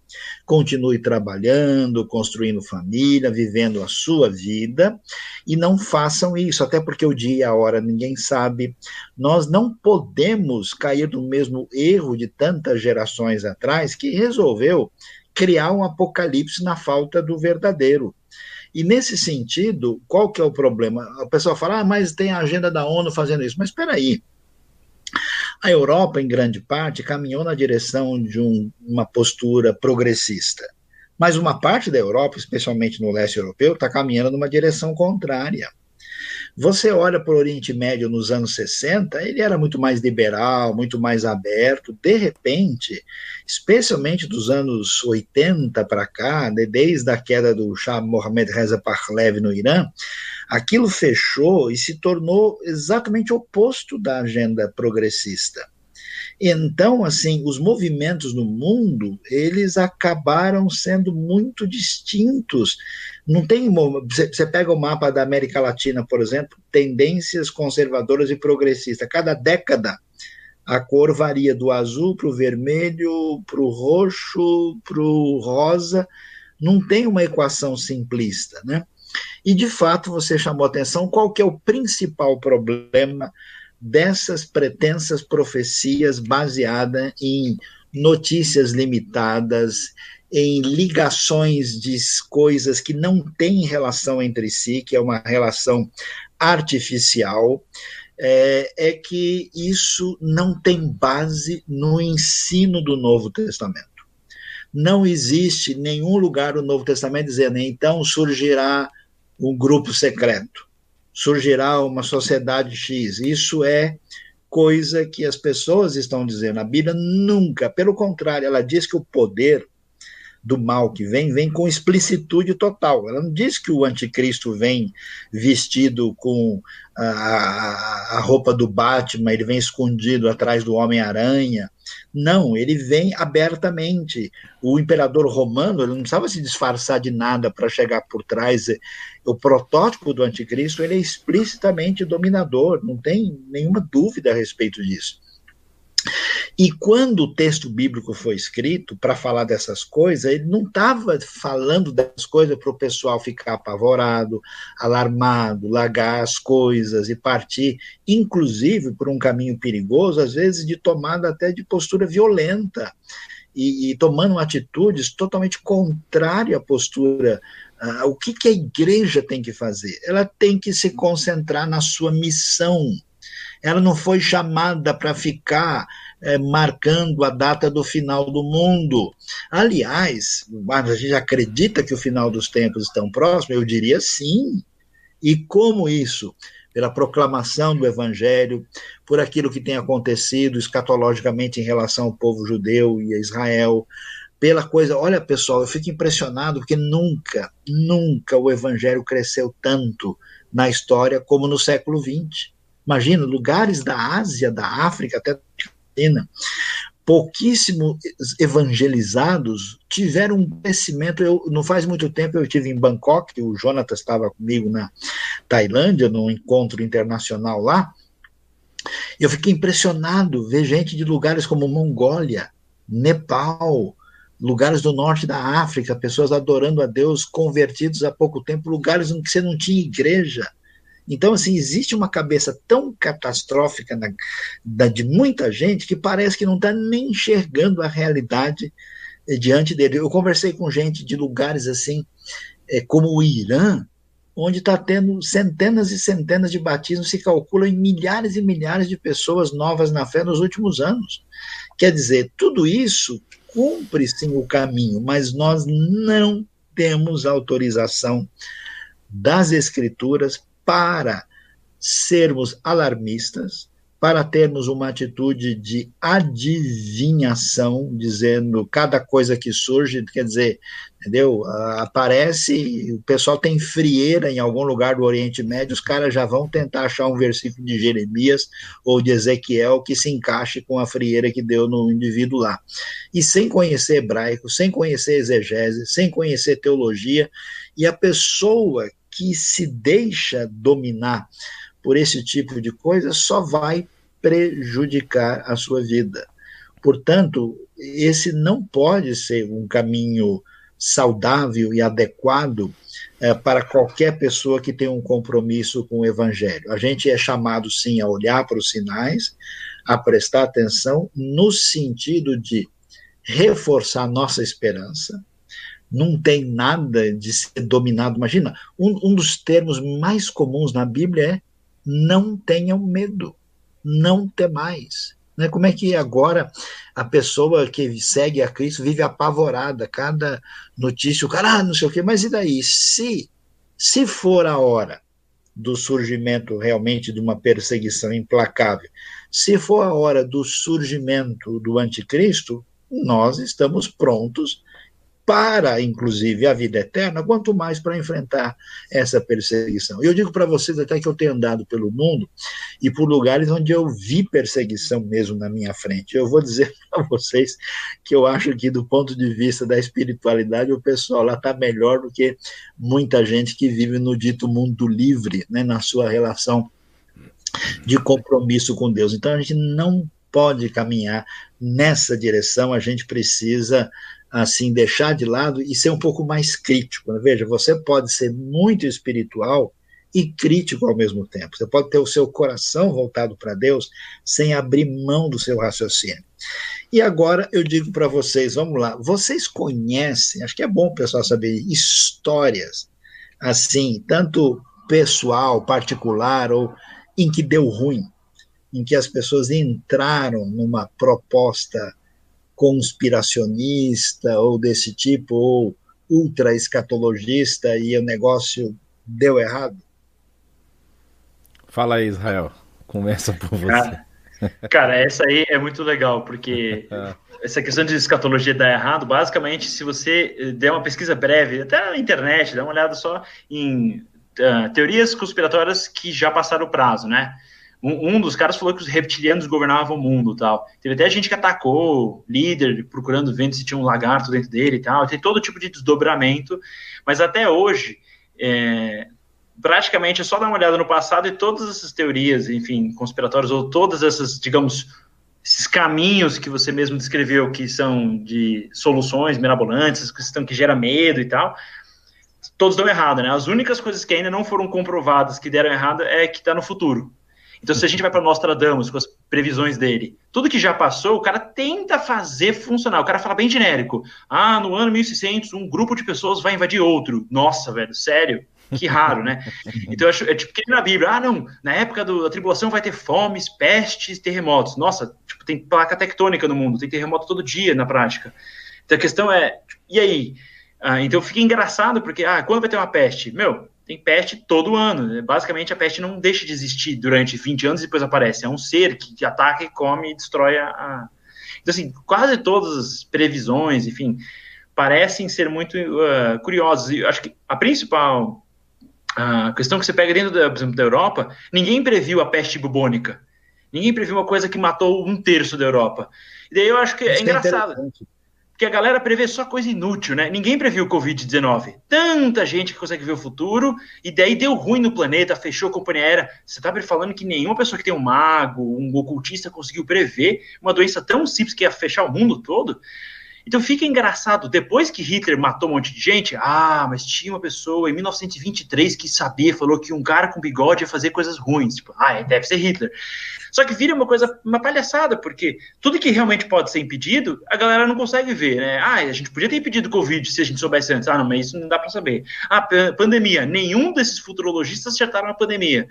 [SPEAKER 1] Continue trabalhando, construindo família, vivendo a sua vida, e não façam isso, até porque o dia e a hora ninguém sabe. Nós não podemos cair no mesmo erro de tantas gerações atrás que resolveu criar um apocalipse na falta do verdadeiro. E nesse sentido, qual que é o problema? A pessoa fala, ah, mas tem a agenda da ONU fazendo isso. Mas espera aí, a Europa, em grande parte, caminhou na direção de um, uma postura progressista. Mas uma parte da Europa, especialmente no leste europeu, está caminhando numa direção contrária. Você olha para o Oriente Médio nos anos 60, ele era muito mais liberal, muito mais aberto. De repente, especialmente dos anos 80 para cá, desde a queda do Shah Mohammad Reza Pahlavi no Irã, aquilo fechou e se tornou exatamente oposto da agenda progressista. Então, assim, os movimentos no mundo, eles acabaram sendo muito distintos. Não tem, você pega o mapa da América Latina, por exemplo, tendências conservadoras e progressistas. Cada década a cor varia do azul para o vermelho, para o roxo, para o rosa. Não tem uma equação simplista, né? E de fato você chamou atenção qual que é o principal problema dessas pretensas profecias baseadas em notícias limitadas, em ligações de coisas que não têm relação entre si, que é uma relação artificial, é, é, que isso não tem base no ensino do Novo Testamento. Não existe nenhum lugar no Novo Testamento dizendo, então surgirá um grupo secreto, surgirá uma sociedade X. Isso é coisa que as pessoas estão dizendo. A Bíblia nunca, pelo contrário, ela diz que o poder do mal que vem, vem com explicitude total. Ela não diz que o anticristo vem vestido com a, a roupa do Batman, ele vem escondido atrás do Homem-Aranha. Não, ele vem abertamente. O imperador romano ele não precisava se disfarçar de nada para chegar por trás. O protótipo do anticristo ele é explicitamente dominador, não tem nenhuma dúvida a respeito disso. E quando o texto bíblico foi escrito para falar dessas coisas, ele não estava falando dessas coisas para o pessoal ficar apavorado, alarmado, largar as coisas e partir, inclusive por um caminho perigoso, às vezes de tomada até de postura violenta. E, e tomando atitudes totalmente contrárias à postura Uh, o que, que, a igreja tem que fazer? Ela tem que se concentrar na sua missão. Ela não foi chamada para ficar é, marcando a data do final do mundo. Aliás, a gente acredita que o final dos tempos estão próximo? Eu diria sim. E como isso? Pela proclamação do evangelho, por aquilo que tem acontecido escatologicamente em relação ao povo judeu e a Israel, pela coisa. Olha, pessoal, eu fico impressionado porque nunca, nunca o evangelho cresceu tanto na história como no século XX. Imagina, lugares da Ásia, da África, até Argentina, pouquíssimos evangelizados tiveram um crescimento. Eu, não faz muito tempo eu estive em Bangkok, o Jonathan estava comigo na Tailândia, num encontro internacional lá. Eu fiquei impressionado ver gente de lugares como Mongólia, Nepal, lugares do norte da África, pessoas adorando a Deus, convertidos há pouco tempo, lugares em que você não tinha igreja. Então, assim, existe uma cabeça tão catastrófica na, na, de muita gente que parece que não está nem enxergando a realidade eh, diante dele. Eu conversei com gente de lugares assim, eh, como o Irã, onde está tendo centenas e centenas de batismos, se calcula em milhares e milhares de pessoas novas na fé nos últimos anos. Quer dizer, tudo isso cumpre sim o caminho, mas nós não temos autorização das Escrituras para sermos alarmistas, para termos uma atitude de adivinhação, dizendo cada coisa que surge, quer dizer, entendeu? Aparece, o pessoal tem frieira em algum lugar do Oriente Médio, os caras já vão tentar achar um versículo de Jeremias ou de Ezequiel que se encaixe com a frieira que deu no indivíduo lá. E sem conhecer hebraico, sem conhecer exegese, sem conhecer teologia, e a pessoa que se deixa dominar por esse tipo de coisa só vai prejudicar a sua vida. Portanto, esse não pode ser um caminho saudável e adequado é, para qualquer pessoa que tem um compromisso com o Evangelho. A gente é chamado, sim, a olhar para os sinais, a prestar atenção, no sentido de reforçar nossa esperança. Não tem nada de ser dominado. Imagina, um, um dos termos mais comuns na Bíblia é não tenham medo, não temais. Né? Como é que agora a pessoa que segue a Cristo vive apavorada? Cada notícia, o cara, ah, não sei o quê, mas e daí? Se, se for a hora do surgimento realmente de uma perseguição implacável, se for a hora do surgimento do anticristo, nós estamos prontos para, inclusive, a vida eterna, quanto mais para enfrentar essa perseguição. Eu digo para vocês até que eu tenho andado pelo mundo e por lugares onde eu vi perseguição mesmo na minha frente. Eu vou dizer para vocês que eu acho que, do ponto de vista da espiritualidade, o pessoal lá está melhor do que muita gente que vive no dito mundo livre, né, na sua relação de compromisso com Deus. Então a gente não pode caminhar nessa direção, a gente precisa assim deixar de lado e ser um pouco mais crítico. Né? Veja, você pode ser muito espiritual e crítico ao mesmo tempo. Você pode ter o seu coração voltado para Deus sem abrir mão do seu raciocínio. E agora eu digo para vocês, vamos lá, vocês conhecem, acho que é bom o pessoal saber histórias assim, tanto pessoal, particular ou em que deu ruim, em que as pessoas entraram numa proposta conspiracionista ou desse tipo, ou ultra escatologista e o negócio deu errado?
[SPEAKER 2] Fala aí, Israel. Começa por você.
[SPEAKER 3] Cara, cara essa aí é muito legal, porque essa questão de escatologia dar errado, basicamente, se você der uma pesquisa breve, até na internet, dá uma olhada só em uh, teorias conspiratórias que já passaram o prazo, né? Um, um, dos caras falou que os reptilianos governavam o mundo tal. Teve até gente que atacou líder, procurando ver se tinha um lagarto dentro dele e tal. Tem todo tipo de desdobramento, mas até hoje, é, praticamente é só dar uma olhada no passado e todas essas teorias, enfim, conspiratórias, ou todas essas, digamos, esses caminhos que você mesmo descreveu, que são de soluções mirabolantes, que estão que gera medo e tal, todos dão errado, né? As únicas coisas que ainda não foram comprovadas que deram errado é que está no futuro. Então, se a gente vai para Nostradamus com as previsões dele, tudo que já passou, o cara tenta fazer funcionar. O cara fala bem genérico. Ah, no ano 1600, um grupo de pessoas vai invadir outro. Nossa, velho, sério? Que raro, né? Então, é tipo que na Bíblia. Ah, não, na época do, da tribulação vai ter fomes, pestes, terremotos. Nossa, tipo, tem placa tectônica no mundo, tem terremoto todo dia na prática. Então, a questão é, e aí? Ah, então fica engraçado, porque, ah, quando vai ter uma peste? Meu, tem peste todo ano. Né? Basicamente, a peste não deixa de existir durante 20 anos e depois aparece. É um ser que, que ataca e come e destrói a. Então, assim, quase todas as previsões, enfim, parecem ser muito uh, curiosas. E acho que a principal uh, questão que você pega dentro, da, por exemplo, da Europa, ninguém previu a peste bubônica. Ninguém previu uma coisa que matou um terço da Europa. E daí eu acho que é Isso é engraçado. É porque a galera prevê só coisa inútil, né? Ninguém previu o Covid-19. Tanta gente que consegue ver o futuro, e daí deu ruim no planeta, fechou a companhia aérea. Você tá falando que nenhuma pessoa que tem um mago, um ocultista conseguiu prever uma doença tão simples que ia fechar o mundo todo? Então fica engraçado, depois que Hitler matou um monte de gente, ah, mas tinha uma pessoa em 1923 que sabia, falou que um cara com bigode ia fazer coisas ruins. Tipo, ah, deve ser Hitler. Só que vira uma coisa, uma palhaçada, porque tudo que realmente pode ser impedido, a galera não consegue ver, né? Ah, a gente podia ter impedido o Covid se a gente soubesse antes. Ah, não, mas isso não dá para saber. Ah, pandemia. Nenhum desses futurologistas acertaram a pandemia.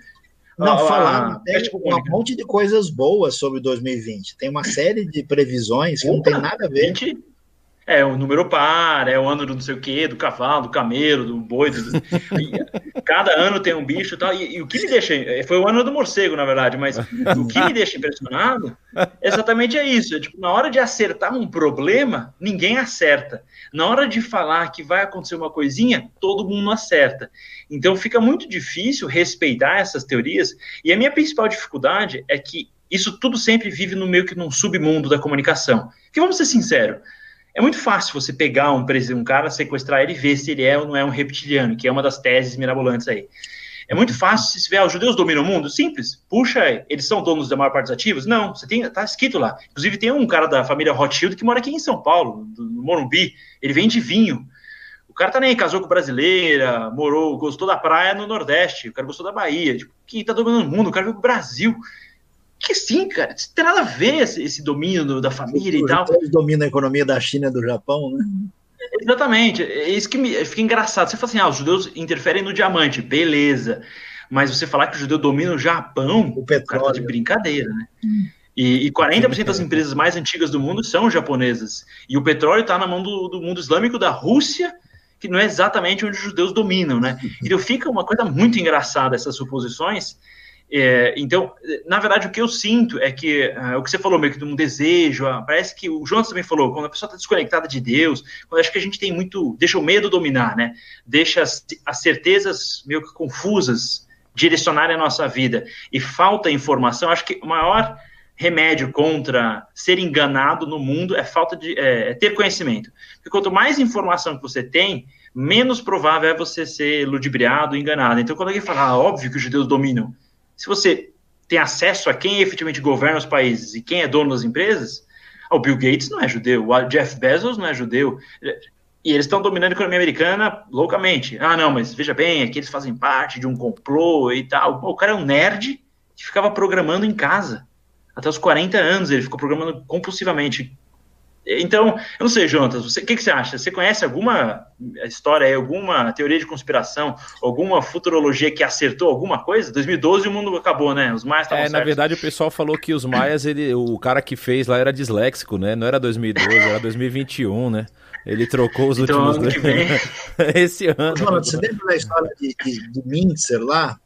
[SPEAKER 1] Não, falar, tem um monte de coisas boas sobre 2020. Tem uma série de previsões que Opa, não tem nada a ver. 20,
[SPEAKER 3] é o número par, é o ano do não sei o quê, do cavalo, do camelo, do boi. Do... Cada ano tem um bicho e tal. E, e, o que me deixa. Foi o ano do morcego, na verdade, mas o que me deixa impressionado exatamente é isso. É, tipo, na hora de acertar um problema, ninguém acerta. Na hora de falar que vai acontecer uma coisinha, todo mundo acerta. Então fica muito difícil respeitar essas teorias. E a minha principal dificuldade é que isso tudo sempre vive no meio que num submundo da comunicação. Que vamos ser sinceros é muito fácil você pegar um, um cara, sequestrar ele e ver se ele é ou não é um reptiliano, que é uma das teses mirabolantes aí. É muito fácil se ver, ah, os judeus dominam o mundo? Simples. Puxa, eles são donos da maior parte dos ativos? Não, você tem, tá escrito lá. Inclusive tem um cara da família Rothschild que mora aqui em São Paulo, no Morumbi. Ele vende vinho. O cara tá nem casou com brasileira, morou, gostou da praia no Nordeste, o cara gostou da Bahia, tipo, que tá dominando o mundo, o cara veio pro Brasil. Que sim, cara, não tem nada a ver esse, esse domínio do, da família e tal.
[SPEAKER 1] Eles dominam a economia da China e do Japão, né?
[SPEAKER 3] Exatamente, é isso que me, fica engraçado. Você fala assim, ah, os judeus interferem no diamante, beleza. Mas você falar que o judeu domina o Japão, o petróleo. O tá de brincadeira, né? Hum. E, e 40% das empresas mais antigas do mundo são japonesas. E o petróleo está na mão do, do, mundo islâmico, da Rússia, que não é exatamente onde os judeus dominam, né? Então fica uma coisa muito engraçada essas suposições. É, então, na verdade, o que eu sinto é que uh, o que você falou meio que de um desejo, uh, parece que o Jonas também falou, quando a pessoa está desconectada de Deus, quando acho que a gente tem muito, deixa o medo dominar, né? Deixa as, as certezas meio que confusas direcionarem a nossa vida e falta informação, acho que o maior remédio contra ser enganado no mundo é falta de é, é ter conhecimento. Porque quanto mais informação que você tem, menos provável é você ser ludibriado, enganado. Então, quando alguém fala, ah, óbvio que os judeus dominam, se você tem acesso a quem efetivamente governa os países e quem é dono das empresas, o Bill Gates não é judeu, o Jeff Bezos não é judeu, e eles estão dominando a economia americana loucamente. Ah, não, mas veja bem, aqui eles fazem parte de um complô e tal. O cara é um nerd que ficava programando em casa. Até os 40 anos ele ficou programando compulsivamente. Então, eu não sei, Jonas, o que, que, você acha? Você conhece alguma história, alguma teoria de conspiração, alguma futurologia que acertou alguma coisa? 2012 o mundo acabou, né? Os maias estavam
[SPEAKER 2] É, na verdade o pessoal falou que os maias, ele, o cara que fez lá era disléxico, né? Não era 2012, era 2021, né? Ele trocou os então, últimos
[SPEAKER 3] dois.
[SPEAKER 2] Esse ano.
[SPEAKER 1] Jonas, você lembra da história de, de, de Mintzer lá?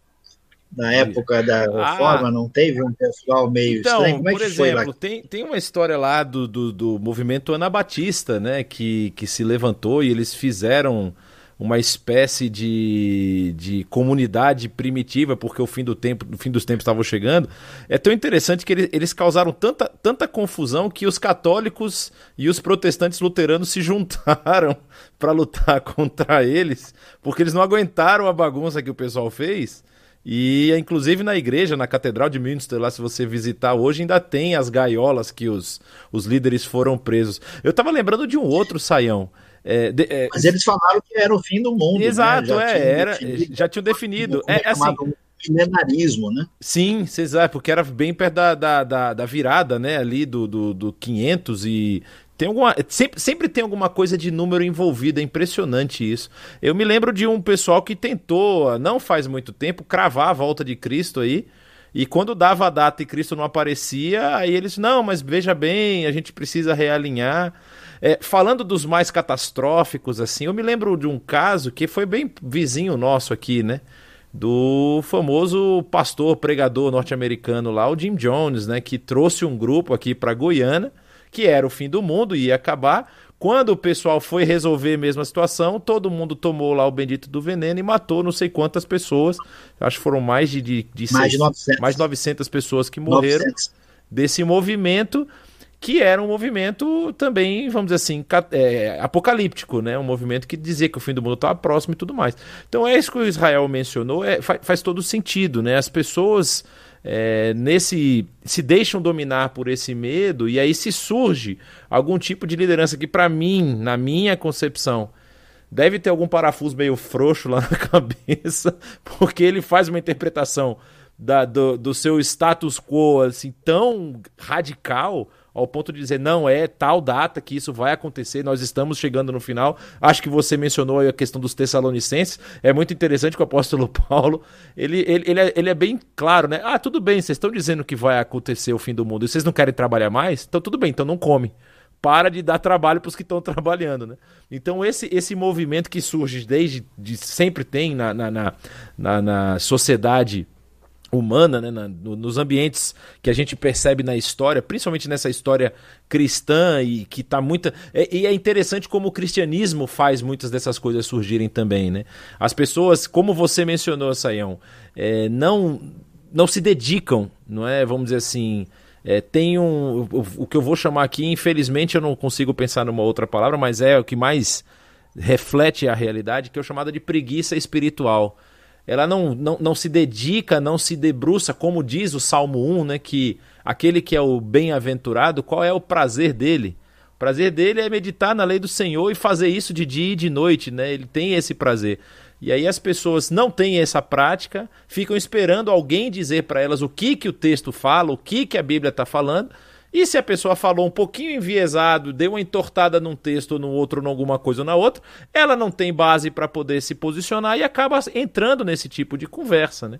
[SPEAKER 1] Na época da ah. reforma, ah, não teve um pessoal meio
[SPEAKER 2] então,
[SPEAKER 1] estranho? Como
[SPEAKER 2] é por exemplo, tem, tem uma história lá do, do, do, movimento anabatista, né, que, que se levantou e eles fizeram uma espécie de, de comunidade primitiva, porque o fim do tempo, o fim dos tempos estava chegando. É tão interessante que eles, eles causaram tanta, tanta confusão que os católicos e os protestantes luteranos se juntaram para lutar contra eles, porque eles não aguentaram a bagunça que o pessoal fez. E inclusive na igreja, na Catedral de Münster, lá se você visitar hoje, ainda tem as gaiolas que os, os líderes foram presos. Eu tava lembrando de um outro saião. É, de, é...
[SPEAKER 1] Mas eles falaram que era o fim do mundo.
[SPEAKER 2] Né? Exato, né? é, era, definido, já tinham definido. É, assim,
[SPEAKER 1] milenarismo, né?
[SPEAKER 2] Sim, vocês porque era bem perto da, da, da, da, virada, né, ali do, do, do 500 e tem alguma, sempre, sempre tem alguma coisa de número envolvida, é impressionante isso. Eu me lembro de um pessoal que tentou, não faz muito tempo, cravar a volta de Cristo aí. E quando dava a data e Cristo não aparecia, aí eles, não, mas veja bem, a gente precisa realinhar. É, falando dos mais catastróficos, assim, eu me lembro de um caso que foi bem vizinho nosso aqui, né? Do famoso pastor, pregador norte-americano lá, o Jim Jones, né? Que trouxe um grupo aqui para Goiânia que era o fim do mundo, ia acabar. Quando o pessoal foi resolver mesmo a situação, todo mundo tomou lá o bendito do veneno e matou não sei quantas pessoas. Acho que foram mais de, de, de
[SPEAKER 1] mais, seis, de 900.
[SPEAKER 2] mais 900 pessoas que morreram 900. desse movimento, que era um movimento também, vamos dizer assim, é, apocalíptico, né? Um movimento que dizia que o fim do mundo estava próximo e tudo mais. Então é isso que o Israel mencionou, é, faz, faz todo sentido, né? As pessoas é, nesse se deixam dominar por esse medo e aí se surge algum tipo de liderança que para mim, na minha concepção, deve ter algum parafuso meio frouxo lá na cabeça, porque ele faz uma interpretação da, do, do seu status quo assim tão radical ao ponto de dizer, não, é tal data que isso vai acontecer, nós estamos chegando no final. Acho que você mencionou a questão dos Tessalonicenses, é muito interessante que o apóstolo Paulo, ele, ele, ele, é, ele é bem claro, né? Ah, tudo bem, vocês estão dizendo que vai acontecer o fim do mundo e vocês não querem trabalhar mais? Então tudo bem, então não come. Para de dar trabalho para os que estão trabalhando, né? Então esse, esse movimento que surge desde de, sempre tem na, na, na, na, na sociedade humana, né, na, no, nos ambientes que a gente percebe na história, principalmente nessa história cristã e que está muita é, e é interessante como o cristianismo faz muitas dessas coisas surgirem também, né? As pessoas, como você mencionou, Saião, é, não não se dedicam, não é? Vamos dizer assim, é, tem um o, o que eu vou chamar aqui, infelizmente eu não consigo pensar numa outra palavra, mas é o que mais reflete a realidade, que é o chamado de preguiça espiritual ela não, não, não se dedica, não se debruça, como diz o Salmo 1, né, que aquele que é o bem-aventurado, qual é o prazer dele? O prazer dele é meditar na lei do Senhor e fazer isso de dia e de noite, né? Ele tem esse prazer. E aí as pessoas não têm essa prática, ficam esperando alguém dizer para elas o que que o texto fala, o que que a Bíblia está falando, e se a pessoa falou um pouquinho enviesado, deu uma entortada num texto ou no outro, ou alguma coisa ou na outra, ela não tem base para poder se posicionar e acaba entrando nesse tipo de conversa, né?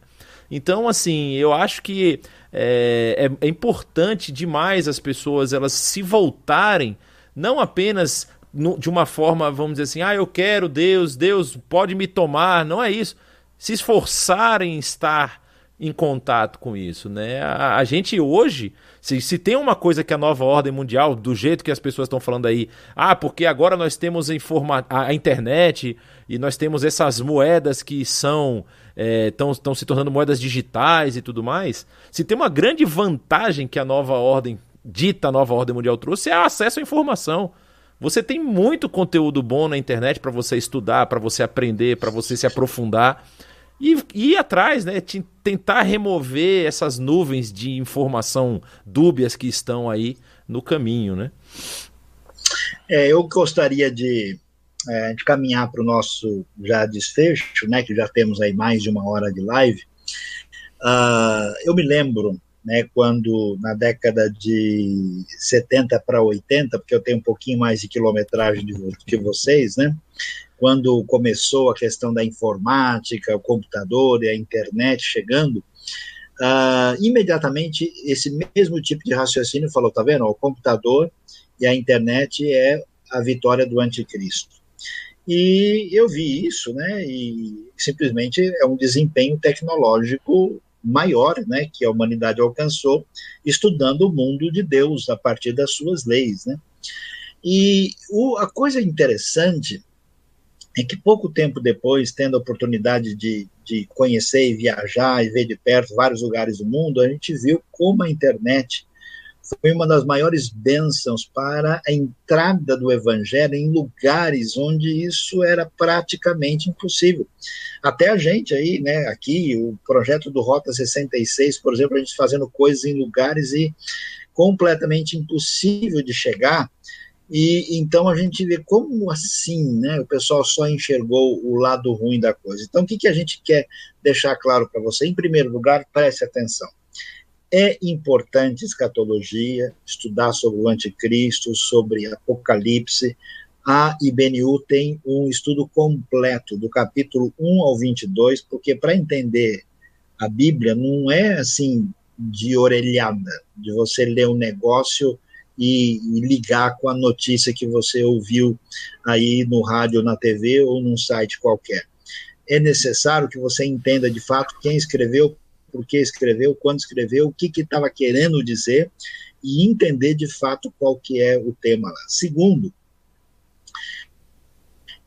[SPEAKER 2] Então, assim, eu acho que é, é, é importante demais as pessoas elas se voltarem, não apenas no, de uma forma, vamos dizer assim, ah, eu quero Deus, Deus pode me tomar, não é isso. Se esforçarem em estar em contato com isso, né? A, a, gente hoje, se, se tem uma coisa que a nova ordem mundial, do jeito que as pessoas estão falando aí, ah, porque agora nós temos informa a, a internet e nós temos essas moedas que são estão é, se tornando moedas digitais e tudo mais. Se tem uma grande vantagem que a nova ordem, dita nova ordem mundial trouxe, é o acesso à informação. Você tem muito conteúdo bom na internet para você estudar, para você aprender, para você se aprofundar e, ir atrás, né? Tentar remover essas nuvens de informação dúbias que estão aí no caminho, né?
[SPEAKER 1] É, eu gostaria de, é, de caminhar para o nosso já desfecho, né? Que já temos aí mais de uma hora de live. Uh, eu me lembro, né? Quando na década de 70 para 80, porque eu tenho um pouquinho mais de quilometragem de, que vocês, né? Quando começou a questão da informática, o computador e a internet chegando, uh, imediatamente esse mesmo tipo de raciocínio falou, tá vendo? O computador e a internet é a vitória do anticristo. E eu vi isso, né? E simplesmente é um desempenho tecnológico maior, né, que a humanidade alcançou estudando o mundo de Deus a partir das suas leis, né? E o, a coisa interessante que pouco tempo depois, tendo a oportunidade de, de conhecer e viajar e ver de perto vários lugares do mundo, a gente viu como a internet foi uma das maiores bênçãos para a entrada do evangelho em lugares onde isso era praticamente impossível. Até a gente aí, né, aqui, o projeto do Rota 66, por exemplo, a gente fazendo coisas em lugares e completamente impossível de chegar, e então a gente vê como assim, né? O pessoal só enxergou o lado ruim da coisa. Então, o que, que a gente quer deixar claro para você? Em primeiro lugar, preste atenção. É importante escatologia, estudar sobre o anticristo, sobre Apocalipse. A IBNU tem um estudo completo, do capítulo 1 ao 22, porque para entender a Bíblia não é assim de orelhada, de você ler um negócio e, e, ligar com a notícia que você ouviu aí no rádio, na TV ou num site qualquer. É necessário que você entenda de fato quem escreveu, por que escreveu, quando escreveu, o que estava que querendo dizer e entender de fato qual que é o tema lá. Segundo,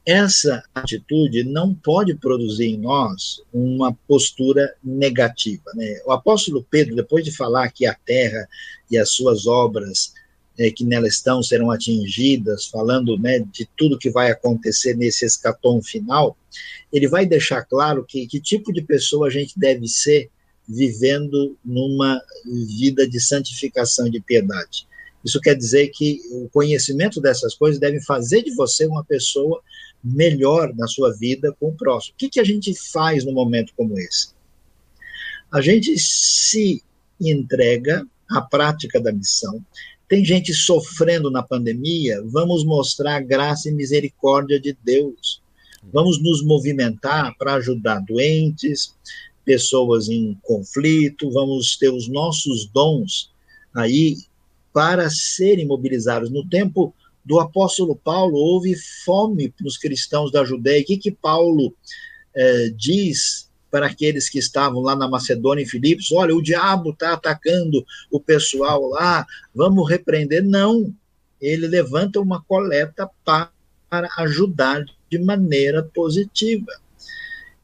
[SPEAKER 1] essa atitude não pode produzir em nós uma postura negativa. Né? O apóstolo Pedro, depois de falar que a terra e as suas obras é, que nela estão serão atingidas, falando né, de tudo que vai acontecer nesse escatom final, ele vai deixar claro que, que tipo de pessoa a gente deve ser vivendo numa vida de santificação e de piedade. Isso quer dizer que o conhecimento dessas coisas deve fazer de você uma pessoa melhor na sua vida com o próximo. O que, que a gente faz num momento como esse? A gente se entrega à prática da missão, tem gente sofrendo na pandemia, vamos mostrar a graça e misericórdia de Deus. Vamos nos movimentar para ajudar doentes, pessoas em conflito, vamos ter os nossos dons aí para serem mobilizados. No tempo do apóstolo Paulo, houve fome para os cristãos da Judéia. O que, que Paulo eh, diz para aqueles que estavam lá na Macedônia e Filipos, olha, o diabo está atacando o pessoal lá, vamos repreender. Não, ele levanta uma coleta para ajudar de maneira positiva.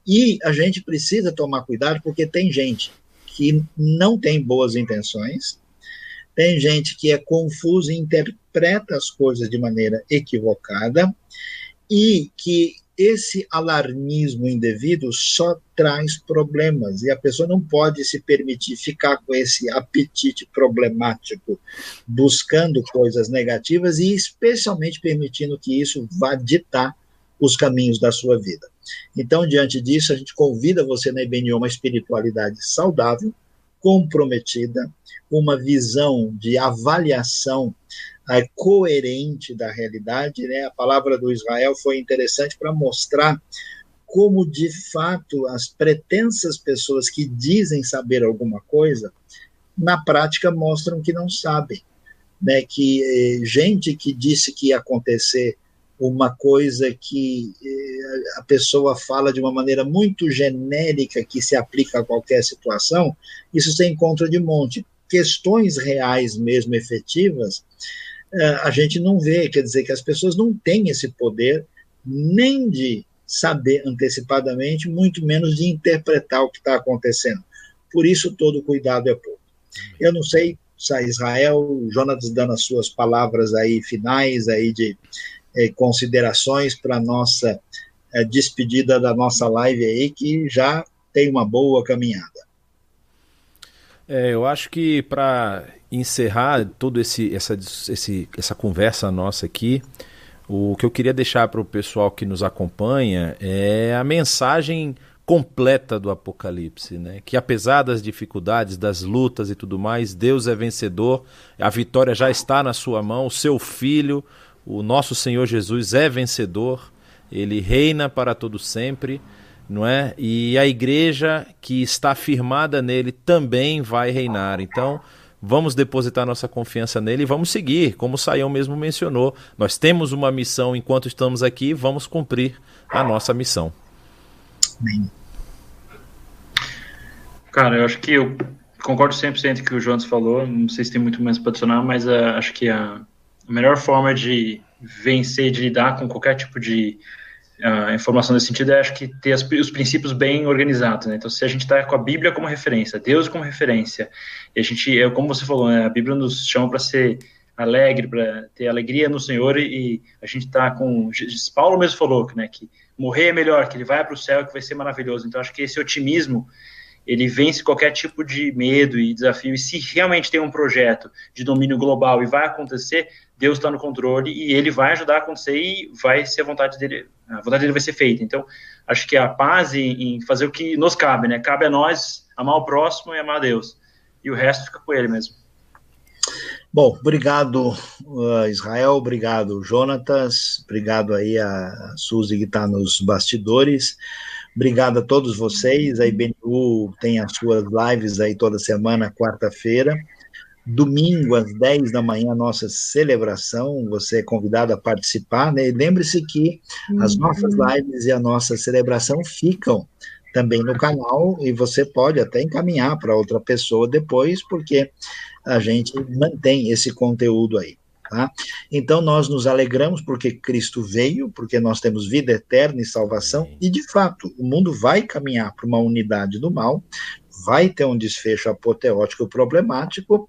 [SPEAKER 1] E a gente precisa tomar cuidado porque tem gente que não tem boas intenções, tem gente que é confusa e interpreta as coisas de maneira equivocada e que esse alarmismo indevido só traz problemas e a pessoa não pode se permitir ficar com esse apetite problemático, buscando coisas negativas e especialmente permitindo que isso vá ditar os caminhos da sua vida. Então, diante disso, a gente convida você na IBNU uma espiritualidade saudável, comprometida, uma visão de avaliação coerente da realidade. Né? A palavra do Israel foi interessante para mostrar como, de fato, as pretensas pessoas que dizem saber alguma coisa, na prática mostram que não sabem. Né? Que eh, gente que disse que ia acontecer uma coisa que eh, a pessoa fala de uma maneira muito genérica que se aplica a qualquer situação, isso você encontra de monte. Questões reais mesmo efetivas, é, a gente não vê, quer dizer que as pessoas não têm esse poder nem de saber antecipadamente, muito menos de interpretar o que está acontecendo. Por isso, todo cuidado é pouco. Eu não sei se a Israel, Jonas dando as suas palavras aí finais aí de eh, considerações para a nossa eh, despedida da nossa live aí, que já tem uma boa caminhada.
[SPEAKER 2] É, eu acho que para encerrar toda esse, essa, esse, essa conversa nossa aqui, o que eu queria deixar para o pessoal que nos acompanha é a mensagem completa do Apocalipse, né? Que apesar das dificuldades, das lutas e tudo mais, Deus é vencedor, a vitória já está na sua mão, o seu filho, o nosso Senhor Jesus é vencedor, ele reina para todo sempre não é? E a igreja que está firmada nele também vai reinar. Então, vamos depositar nossa confiança nele e vamos seguir, como o Saião mesmo mencionou. Nós temos uma missão enquanto estamos aqui, vamos cumprir a nossa missão.
[SPEAKER 3] Cara, eu acho que eu concordo 100% com o que o Jonas falou. Não sei se tem muito mais para adicionar, mas uh, acho que a, a melhor forma de vencer, de lidar com qualquer tipo de a informação nesse sentido é, acho que ter as, os princípios bem organizados, né? Então, se a gente está com a Bíblia como referência, Deus como referência, e a gente, é, como você falou, né? A Bíblia nos chama para ser alegre, para ter alegria no Senhor, e, a gente está com. Paulo mesmo falou né, que morrer é melhor, que ele vai para o céu, que vai ser maravilhoso. Então, acho que esse otimismo ele vence qualquer tipo de medo e desafio. E se realmente tem um projeto de domínio global e vai acontecer, Deus está no controle e ele vai ajudar a acontecer e vai ser a vontade dele, a vontade dele vai ser feita. Então, acho que a paz em, em fazer o que nos cabe, né? Cabe a nós amar o próximo e amar a Deus. E o resto fica com ele mesmo.
[SPEAKER 1] Bom, obrigado uh, Israel, obrigado Jonatas, obrigado aí a Suzy que está nos bastidores. Obrigado a todos vocês. A IBNU tem as suas lives aí toda semana, quarta-feira. Domingo, às 10 da manhã, a nossa celebração. Você é convidado a participar. Né? lembre-se que as uhum. nossas lives e a nossa celebração ficam também no canal e você pode até encaminhar para outra pessoa depois, porque a gente mantém esse conteúdo aí. Tá? Então nós nos alegramos porque Cristo veio, porque nós temos vida eterna e salvação, e de fato o mundo vai caminhar para uma unidade do mal, vai ter um desfecho apoteótico problemático,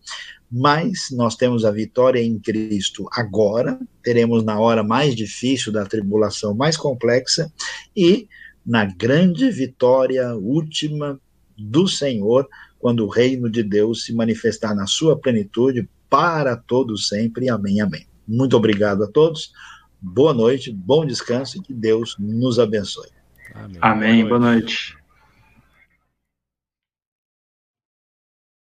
[SPEAKER 1] mas nós temos a vitória em Cristo agora, teremos na hora mais difícil da tribulação mais complexa e na grande vitória última do Senhor, quando o reino de Deus se manifestar na sua plenitude para todos sempre. Amém, amém. Muito obrigado a todos. Boa noite, bom descanso e que Deus nos abençoe.
[SPEAKER 3] Amém. amém boa noite. Boa noite.